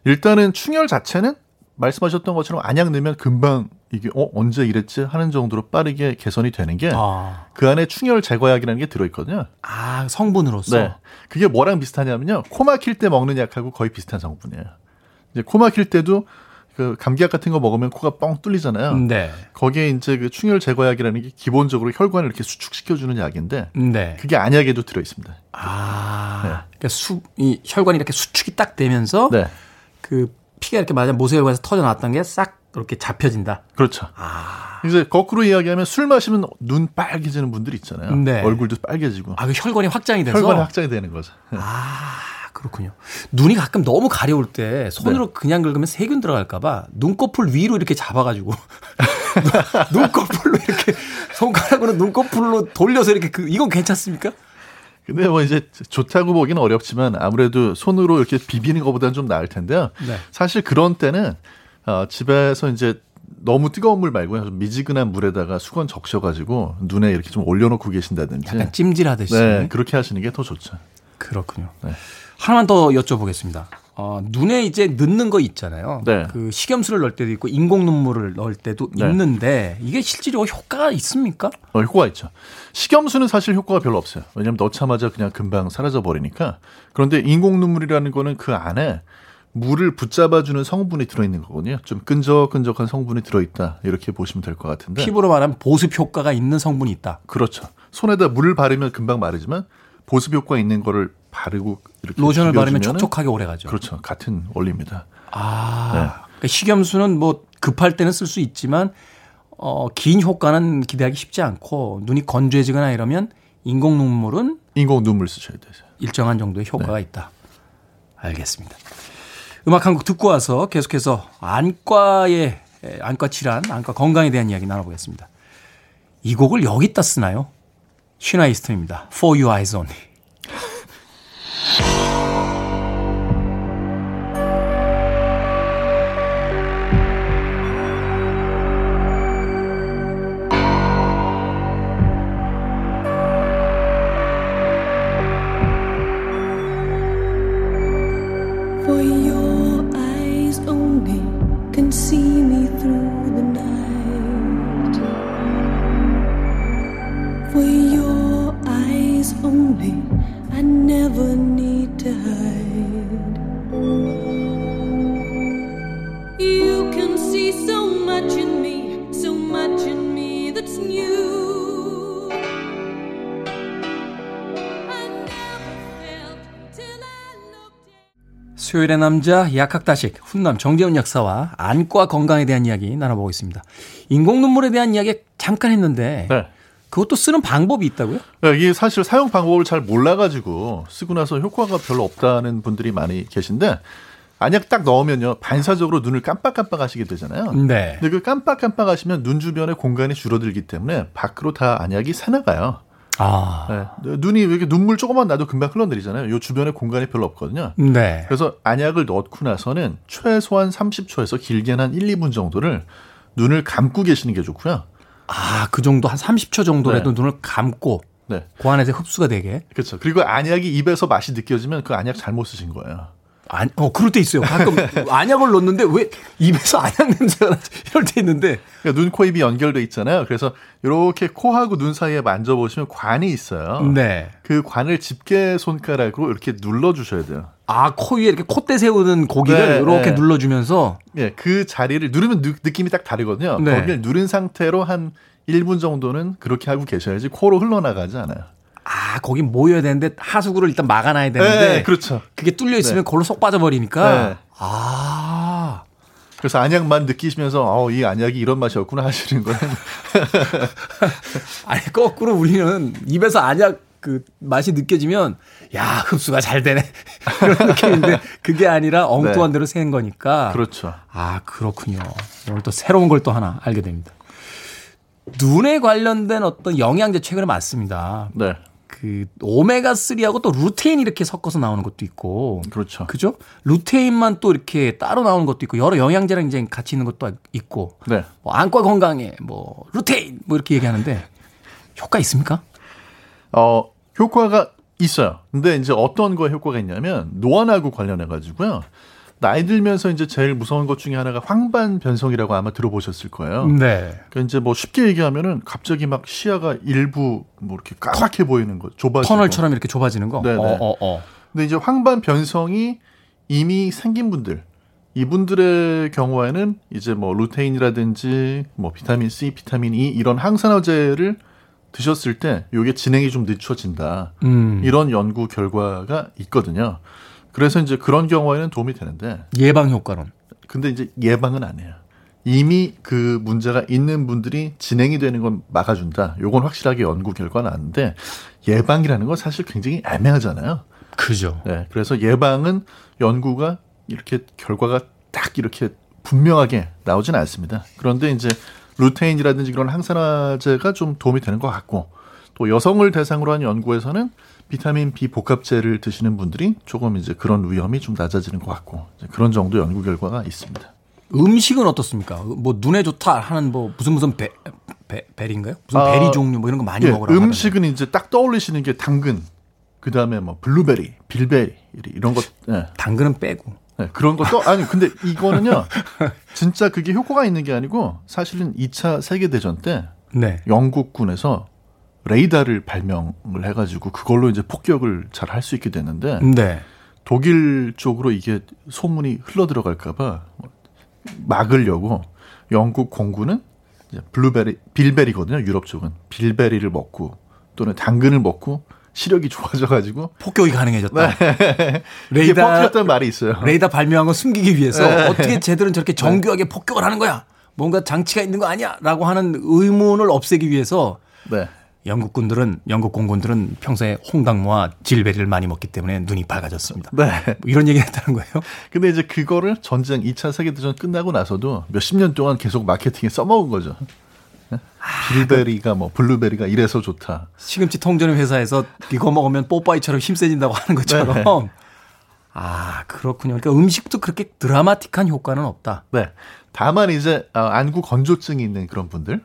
일단은 충혈 자체는 말씀하셨던 것처럼 안약 넣으면 금방 이게 어 언제 이랬지 하는 정도로 빠르게 개선이 되는 게그 아, 안에 충혈 제거약이라는 게 들어있거든요. 아 성분으로서. 네. 그게 뭐랑 비슷하냐면요. 코 막힐 때 먹는 약하고 거의 비슷한 성분이에요. 이제 코 막힐 때도 그 감기약 같은 거 먹으면 코가 뻥 뚫리잖아요. 네. 거기에 이제 그 충혈 제거약이라는 게 기본적으로 혈관을 이렇게 수축시켜주는 약인데 네. 그게 안약에도 들어 있습니다. 아, 네. 그러니까 수, 이 혈관이 이렇게 수축이 딱 되면서 네. 그 피가 이렇게 맞아 모세혈관에서 터져 나왔던 게 싹 이렇게 잡혀진다. 그렇죠. 아. 이제 거꾸로 이야기하면 술 마시면 눈 빨개지는 분들 있잖아요. 네. 얼굴도 빨개지고 아, 그 혈관이 확장이 돼서. 혈관이 확장이 되는 거죠. 아, 그렇군요. 눈이 가끔 너무 가려울 때 손으로 그냥 긁으면 세균 들어갈까봐 눈꺼풀 위로 이렇게 잡아가지고 눈- [LAUGHS] 눈꺼풀로 이렇게 손가락으로 눈꺼풀로 돌려서 이렇게 그 이건 괜찮습니까? 근데 뭐 이제 좋다고 보기는 어렵지만 아무래도 손으로 이렇게 비비는 것보다는 좀 나을 텐데요. 네. 사실 그런 때는 어, 집에서 이제 너무 뜨거운 물 말고요. 좀 미지근한 물에다가 수건 적셔가지고 눈에 이렇게 좀 올려놓고 계신다든지. 약간 찜질하듯이. 네, 그렇게 하시는 게 더 좋죠. 그렇군요. 네. 하나만 더 여쭤보겠습니다. 어, 눈에 이제 넣는 거 있잖아요. 네. 그 식염수를 넣을 때도 있고 인공 눈물을 넣을 때도 네. 있는데 이게 실제로 효과가 있습니까? 어, 효과가 있죠. 식염수는 사실 효과가 별로 없어요. 왜냐하면 넣자마자 그냥 금방 사라져 버리니까. 그런데 인공 눈물이라는 거는 그 안에 물을 붙잡아주는 성분이 들어있는 거거든요. 좀 끈적끈적한 성분이 들어있다 이렇게 보시면 될 것 같은데. 피부로 말하면 보습 효과가 있는 성분이 있다. 그렇죠. 손에다 물을 바르면 금방 마르지만 보습 효과 있는 거를 바르고 이렇게 로션을 바르면 촉촉하게 오래 가죠. 그렇죠. 같은 원리입니다. 아, 네. 그러니까 식염수는 뭐 급할 때는 쓸 수 있지만 어, 긴 효과는 기대하기 쉽지 않고 눈이 건조해지거나 이러면 인공 눈물은 인공 눈물 쓰셔야 되죠. 일정한 정도의 네. 효과가 있다. 알겠습니다. 음악 한 곡 듣고 와서 계속해서 안과의 에, 안과 질환, 안과 건강에 대한 이야기 나눠보겠습니다. 이 곡을 여기다 쓰나요? 쉬나 이스턴입니다. For Your Eyes Only. At 수요일의 남자 약학다식 훈남 정재훈 약사와 안과 건강에 대한 이야기 나눠보고 있습니다. 인공 눈물에 대한 이야기 잠깐 했는데 네. 그것도 쓰는 방법이 있다고요? 네, 이게 사실 사용 방법을 잘 몰라가지고 쓰고 나서 효과가 별로 없다는 분들이 많이 계신데 안약 딱 넣으면요 반사적으로 눈을 깜빡깜빡 하시게 되잖아요. 네. 근데 그 깜빡깜빡 하시면 눈 주변에 공간이 줄어들기 때문에 밖으로 다 안약이 새나가요. 아, 네. 눈이 왜 이렇게 눈물 조금만 나도 금방 흘러내리잖아요. 요 주변에 공간이 별로 없거든요. 네. 그래서 안약을 넣고 나서는 최소한 30초에서 길게는 한 1, 2분 정도를 눈을 감고 계시는 게 좋고요. 아, 그 정도 한 30초 정도라도 눈을 감고 네. 그 안에서 흡수가 되게. 그렇죠. 그리고 안약이 입에서 맛이 느껴지면 그 안약 잘못 쓰신 거예요. 안, 어, 그럴 때 있어요. 가끔 [LAUGHS] 안약을 넣는데 왜 입에서 안약 냄새가 나지? [LAUGHS] 이럴 때 있는데. 그러니까 눈, 코, 입이 연결돼 있잖아요. 그래서 이렇게 코하고 눈 사이에 만져보시면 관이 있어요. 네. 그 관을 집게 손가락으로 이렇게 눌러주셔야 돼요. 아, 코 위에 이렇게 콧대 세우는 고기를 네, 이렇게 네. 눌러주면서. 예, 그 자리를 누르면 느, 느낌이 딱 다르거든요. 네. 거기를 누른 상태로 한 1분 정도는 그렇게 하고 계셔야지 코로 흘러나가지 않아요. 아, 거기 모여야 되는데 하수구를 일단 막아놔야 되는데. 네, 그렇죠. 그게 뚫려 있으면 네. 그걸로 쏙 빠져버리니까. 네. 아. 그래서 안약만 느끼시면서 어, 이 안약이 이런 맛이었구나 하시는 거예요. [LAUGHS] 아니, 거꾸로 우리는 입에서 안약 그 맛이 느껴지면 야, 흡수가 잘 되네. [LAUGHS] 이런 느낌인데 그게 아니라 엉뚱한 네. 대로 새는 거니까. 그렇죠. 아, 그렇군요. 오늘 또 새로운 걸 또 하나 알게 됩니다. 눈에 관련된 어떤 영양제 최근에 맞습니다. 네. 그 오메가 3하고 또 루테인 이렇게 섞어서 나오는 것도 있고. 그렇죠. 그죠? 루테인만 또 이렇게 따로 나오는 것도 있고 여러 영양제랑 이제 같이 있는 것도 있고. 네. 뭐 안과 건강에 뭐 루테인 뭐 이렇게 얘기하는데 효과 있습니까? 어, 효과가 있어요. 근데 이제 어떤 거에 효과가 있냐면 노안하고 관련해 가지고요. 나이 들면서 이제 제일 무서운 것 중에 하나가 황반 변성이라고 아마 들어보셨을 거예요. 네. 그러니까 이제 뭐 쉽게 얘기하면은 갑자기 막 시야가 일부 뭐 이렇게 까맣게 보이는 거, 좁아지고. 터널처럼 이렇게 좁아지는 거. 네네. 어, 어, 어. 근데 이제 황반 변성이 이미 생긴 분들 이분들의 경우에는 이제 뭐 루테인이라든지 뭐 비타민 C, 비타민 E 이런 항산화제를 드셨을 때 이게 진행이 좀 늦춰진다. 음. 이런 연구 결과가 있거든요. 그래서 이제 그런 경우에는 도움이 되는데 예방 효과론. 근데 이제 예방은 안 해요. 이미 그 문제가 있는 분들이 진행이 되는 건 막아준다. 요건 확실하게 연구 결과는 나는데 예방이라는 건 사실 굉장히 애매하잖아요. 그죠. 네, 그래서 예방은 연구가 이렇게 결과가 딱 이렇게 분명하게 나오진 않습니다. 그런데 이제 루테인이라든지 그런 항산화제가 좀 도움이 되는 것 같고 또 여성을 대상으로 한 연구에서는 비타민 B 복합제를 드시는 분들이 조금 이제 그런 위험이 좀 낮아지는 것 같고 이제 그런 정도 연구 결과가 있습니다. 음식은 어떻습니까? 뭐 눈에 좋다 하는 뭐 무슨 무슨 베, 베, 벨인가요? 무슨 아, 베리 종류 뭐 이런 거 많이 예, 먹으라. 음식은 이제 딱 떠올리시는 게 당근, 그 다음에 뭐 블루베리, 빌베리 이런 것. 예. 당근은 빼고. 네, 그런 것도 아니 근데 이거는요 진짜 그게 효과가 있는 게 아니고 사실은 2차 세계 대전 때 네. 영국군에서 레이더를 발명을 해가지고 그걸로 이제 폭격을 잘 할 수 있게 됐는데 네. 독일 쪽으로 이게 소문이 흘러 들어갈까봐 막으려고 영국 공군은 블루베리 빌베리거든요 유럽 쪽은 빌베리를 먹고 또는 당근을 먹고 시력이 좋아져가지고 폭격이 가능해졌다. 이게 레이더 퍼뜨렸다는 말이 있어요. 레이더 발명한 거 숨기기 위해서 어떻게 쟤들은 저렇게 정교하게 폭격을 하는 거야? 뭔가 장치가 있는 거 아니야?라고 하는 의문을 없애기 위해서 네. 영국군들은 영국 공군들은 평소에 홍당무와 질베리를 많이 먹기 때문에 눈이 밝아졌습니다. 네. 뭐 이런 얘기를 했다는 거예요. 근데 이제 그거를 전쟁 2차 세계 대전 끝나고 나서도 몇십 년 동안 계속 마케팅에 써먹은 거죠. 빌베리가 뭐 블루베리가 이래서 좋다. 시금치 통조림 회사에서 이거 먹으면 뽀빠이처럼 힘세진다고 하는 것처럼. 네. 아 그렇군요. 그러니까 음식도 그렇게 드라마틱한 효과는 없다. 네. 다만 이제 아, 안구 건조증이 있는 그런 분들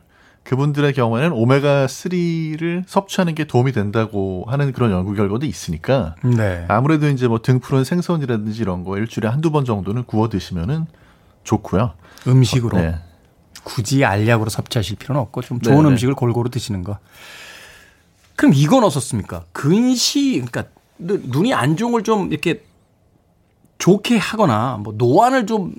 그분들의 경우에는 오메가 3를 섭취하는 게 도움이 된다고 하는 그런 연구 결과도 있으니까 네. 아무래도 이제 뭐 등 푸른 생선이라든지 이런 거 일주일에 한두 번 정도는 구워 드시면은 좋고요. 음식으로 네. 굳이 알약으로 섭취하실 필요는 없고 좀 좋은 네네. 음식을 골고루 드시는 거. 그럼 이건 어떻습니까? 근시 그러니까 눈- 눈이 안 좋은 걸 좀 이렇게 좋게 하거나 뭐 노안을 좀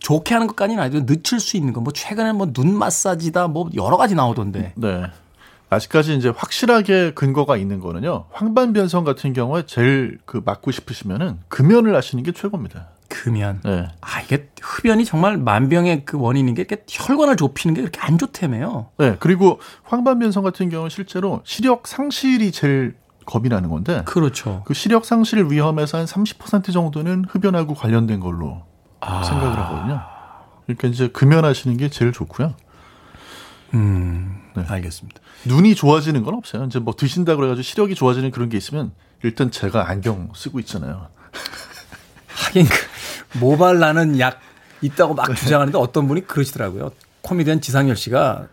좋게 하는 것까지는 아니고 늦출 수 있는 거. 뭐 최근에 뭐 눈 마사지다 뭐 여러 가지 나오던데. 네. 아직까지 이제 확실하게 근거가 있는 거는요. 황반 변성 같은 경우에 제일 그 막고 싶으시면은 금연을 하시는 게 최고입니다. 금연. 네. 아 이게 흡연이 정말 만병의 그 원인인 게 이렇게 혈관을 좁히는 게 그렇게 안 좋다며요. 네. 그리고 황반 변성 같은 경우는 실제로 시력 상실이 제일 겁이 나는 건데 그렇죠. 그 시력 상실 위험에서 한 30% 정도는 흡연하고 관련된 걸로 생각을 하거든요. 그러니까 이제 금연하시는 게 제일 좋고요. 음, 네. 알겠습니다. 눈이 좋아지는 건 없어요. 이제 뭐 드신다 그래가지고 시력이 좋아지는 그런 게 있으면 일단 제가 안경 쓰고 있잖아요. [LAUGHS] 하긴 그 모발나는 약 있다고 막 주장하는데 어떤 분이 그러시더라고요. 코미디언 지상열 씨가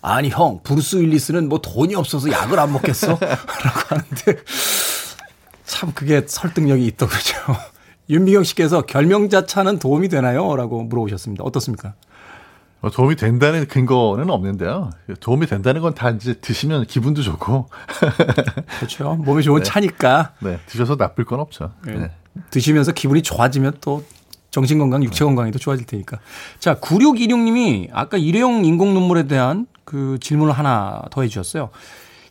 아니 형 브루스 윌리스는 뭐 돈이 없어서 약을 안 먹겠어? [LAUGHS] 라고 하는데 참 그게 설득력이 있더 그러죠. 윤미경 씨께서 결명자차는 도움이 되나요? 라고 물어보셨습니다. 어떻습니까? 어, 도움이 된다는 근거는 없는데요. 도움이 된다는 건 다 이제 드시면 기분도 좋고, [LAUGHS] 그렇죠. 몸에 좋은 차니까 네, 드셔서 나쁠 건 없죠. 네. 드시면서 기분이 좋아지면 또 정신 건강, 육체 건강이 더 좋아질 테니까. 자, 9626님이 아까 일회용 인공 눈물에 대한 그 질문을 하나 더 해주셨어요.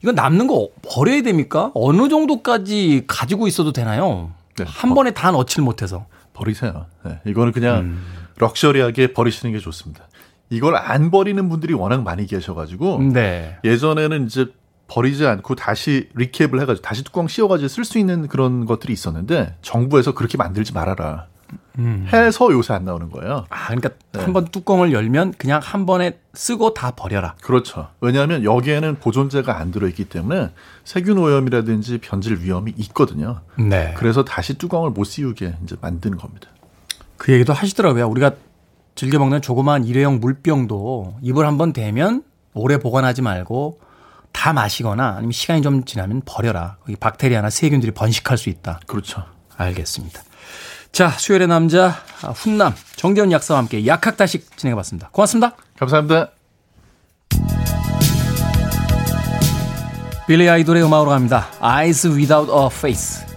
이건 남는 거 버려야 됩니까? 어느 정도까지 가지고 있어도 되나요? 네, 한 번에 다 넣지를 못해서. 버리세요. 네, 이거는 그냥 음. 럭셔리하게 버리시는 게 좋습니다. 이걸 안 버리는 분들이 워낙 많이 계셔가지고 네. 예전에는 이제 버리지 않고 다시 리캡을 해가지고 다시 뚜껑 씌워가지고 쓸 수 있는 그런 것들이 있었는데 정부에서 그렇게 만들지 말아라 해서 요새 안 나오는 거예요. 아, 그러니까 네. 한번 뚜껑을 열면 그냥 한 번에 쓰고 다 버려라. 그렇죠. 왜냐하면 여기에는 보존제가 안 들어있기 때문에 세균 오염이라든지 변질 위험이 있거든요. 네. 그래서 다시 뚜껑을 못 씌우게 이제 만드는 겁니다. 그 얘기도 하시더라고요. 우리가 즐겨 먹는 조그마한 일회용 물병도 입을 한번 대면 오래 보관하지 말고 다 마시거나 아니면 시간이 좀 지나면 버려라. 거기 박테리아나 세균들이 번식할 수 있다. 그렇죠. 알겠습니다. 자, 수요일의 남자, 아, 훈남, 정대훈 약사와 함께 약학다식 진행해봤습니다. 고맙습니다. 감사합니다. 빌리 아이돌의 음악으로 갑니다. Eyes Without a Face.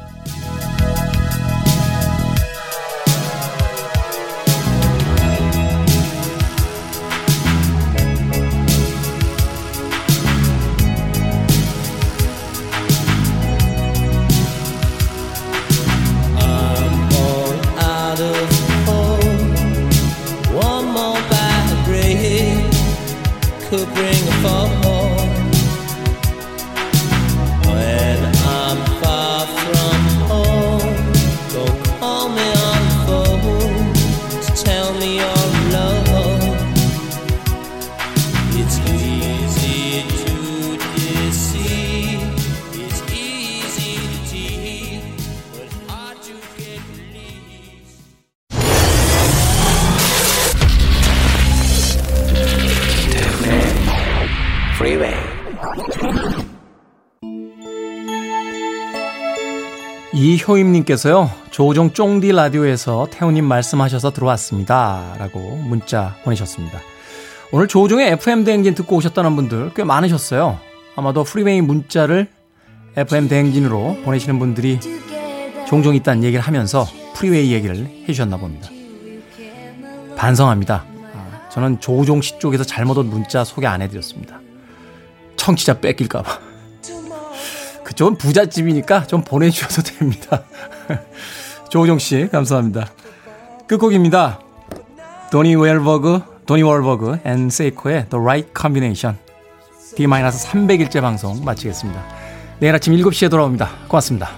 이효임님께서요, 조우종 쫑디 라디오에서 태우님 말씀하셔서 들어왔습니다. 라고 문자 보내셨습니다. 오늘 조우종의 FM 대행진 듣고 오셨다는 분들 꽤 많으셨어요. 아마도 프리웨이 문자를 FM 대행진으로 보내시는 분들이 종종 있다는 얘기를 하면서 프리웨이 얘기를 해주셨나 봅니다. 반성합니다. 아, 저는 조우종 씨 쪽에서 잘못 온 문자 소개 안 해드렸습니다. 청취자 뺏길까봐. 그쪽은 부잣집이니까 좀 보내주셔도 됩니다. [LAUGHS] 조우종 씨, 감사합니다. 끝곡입니다. 도니 웰버그, 도니 월버그 and 세이코의 The Right Combination. D-300일째 방송 마치겠습니다. 내일 아침 7시에 돌아옵니다. 고맙습니다.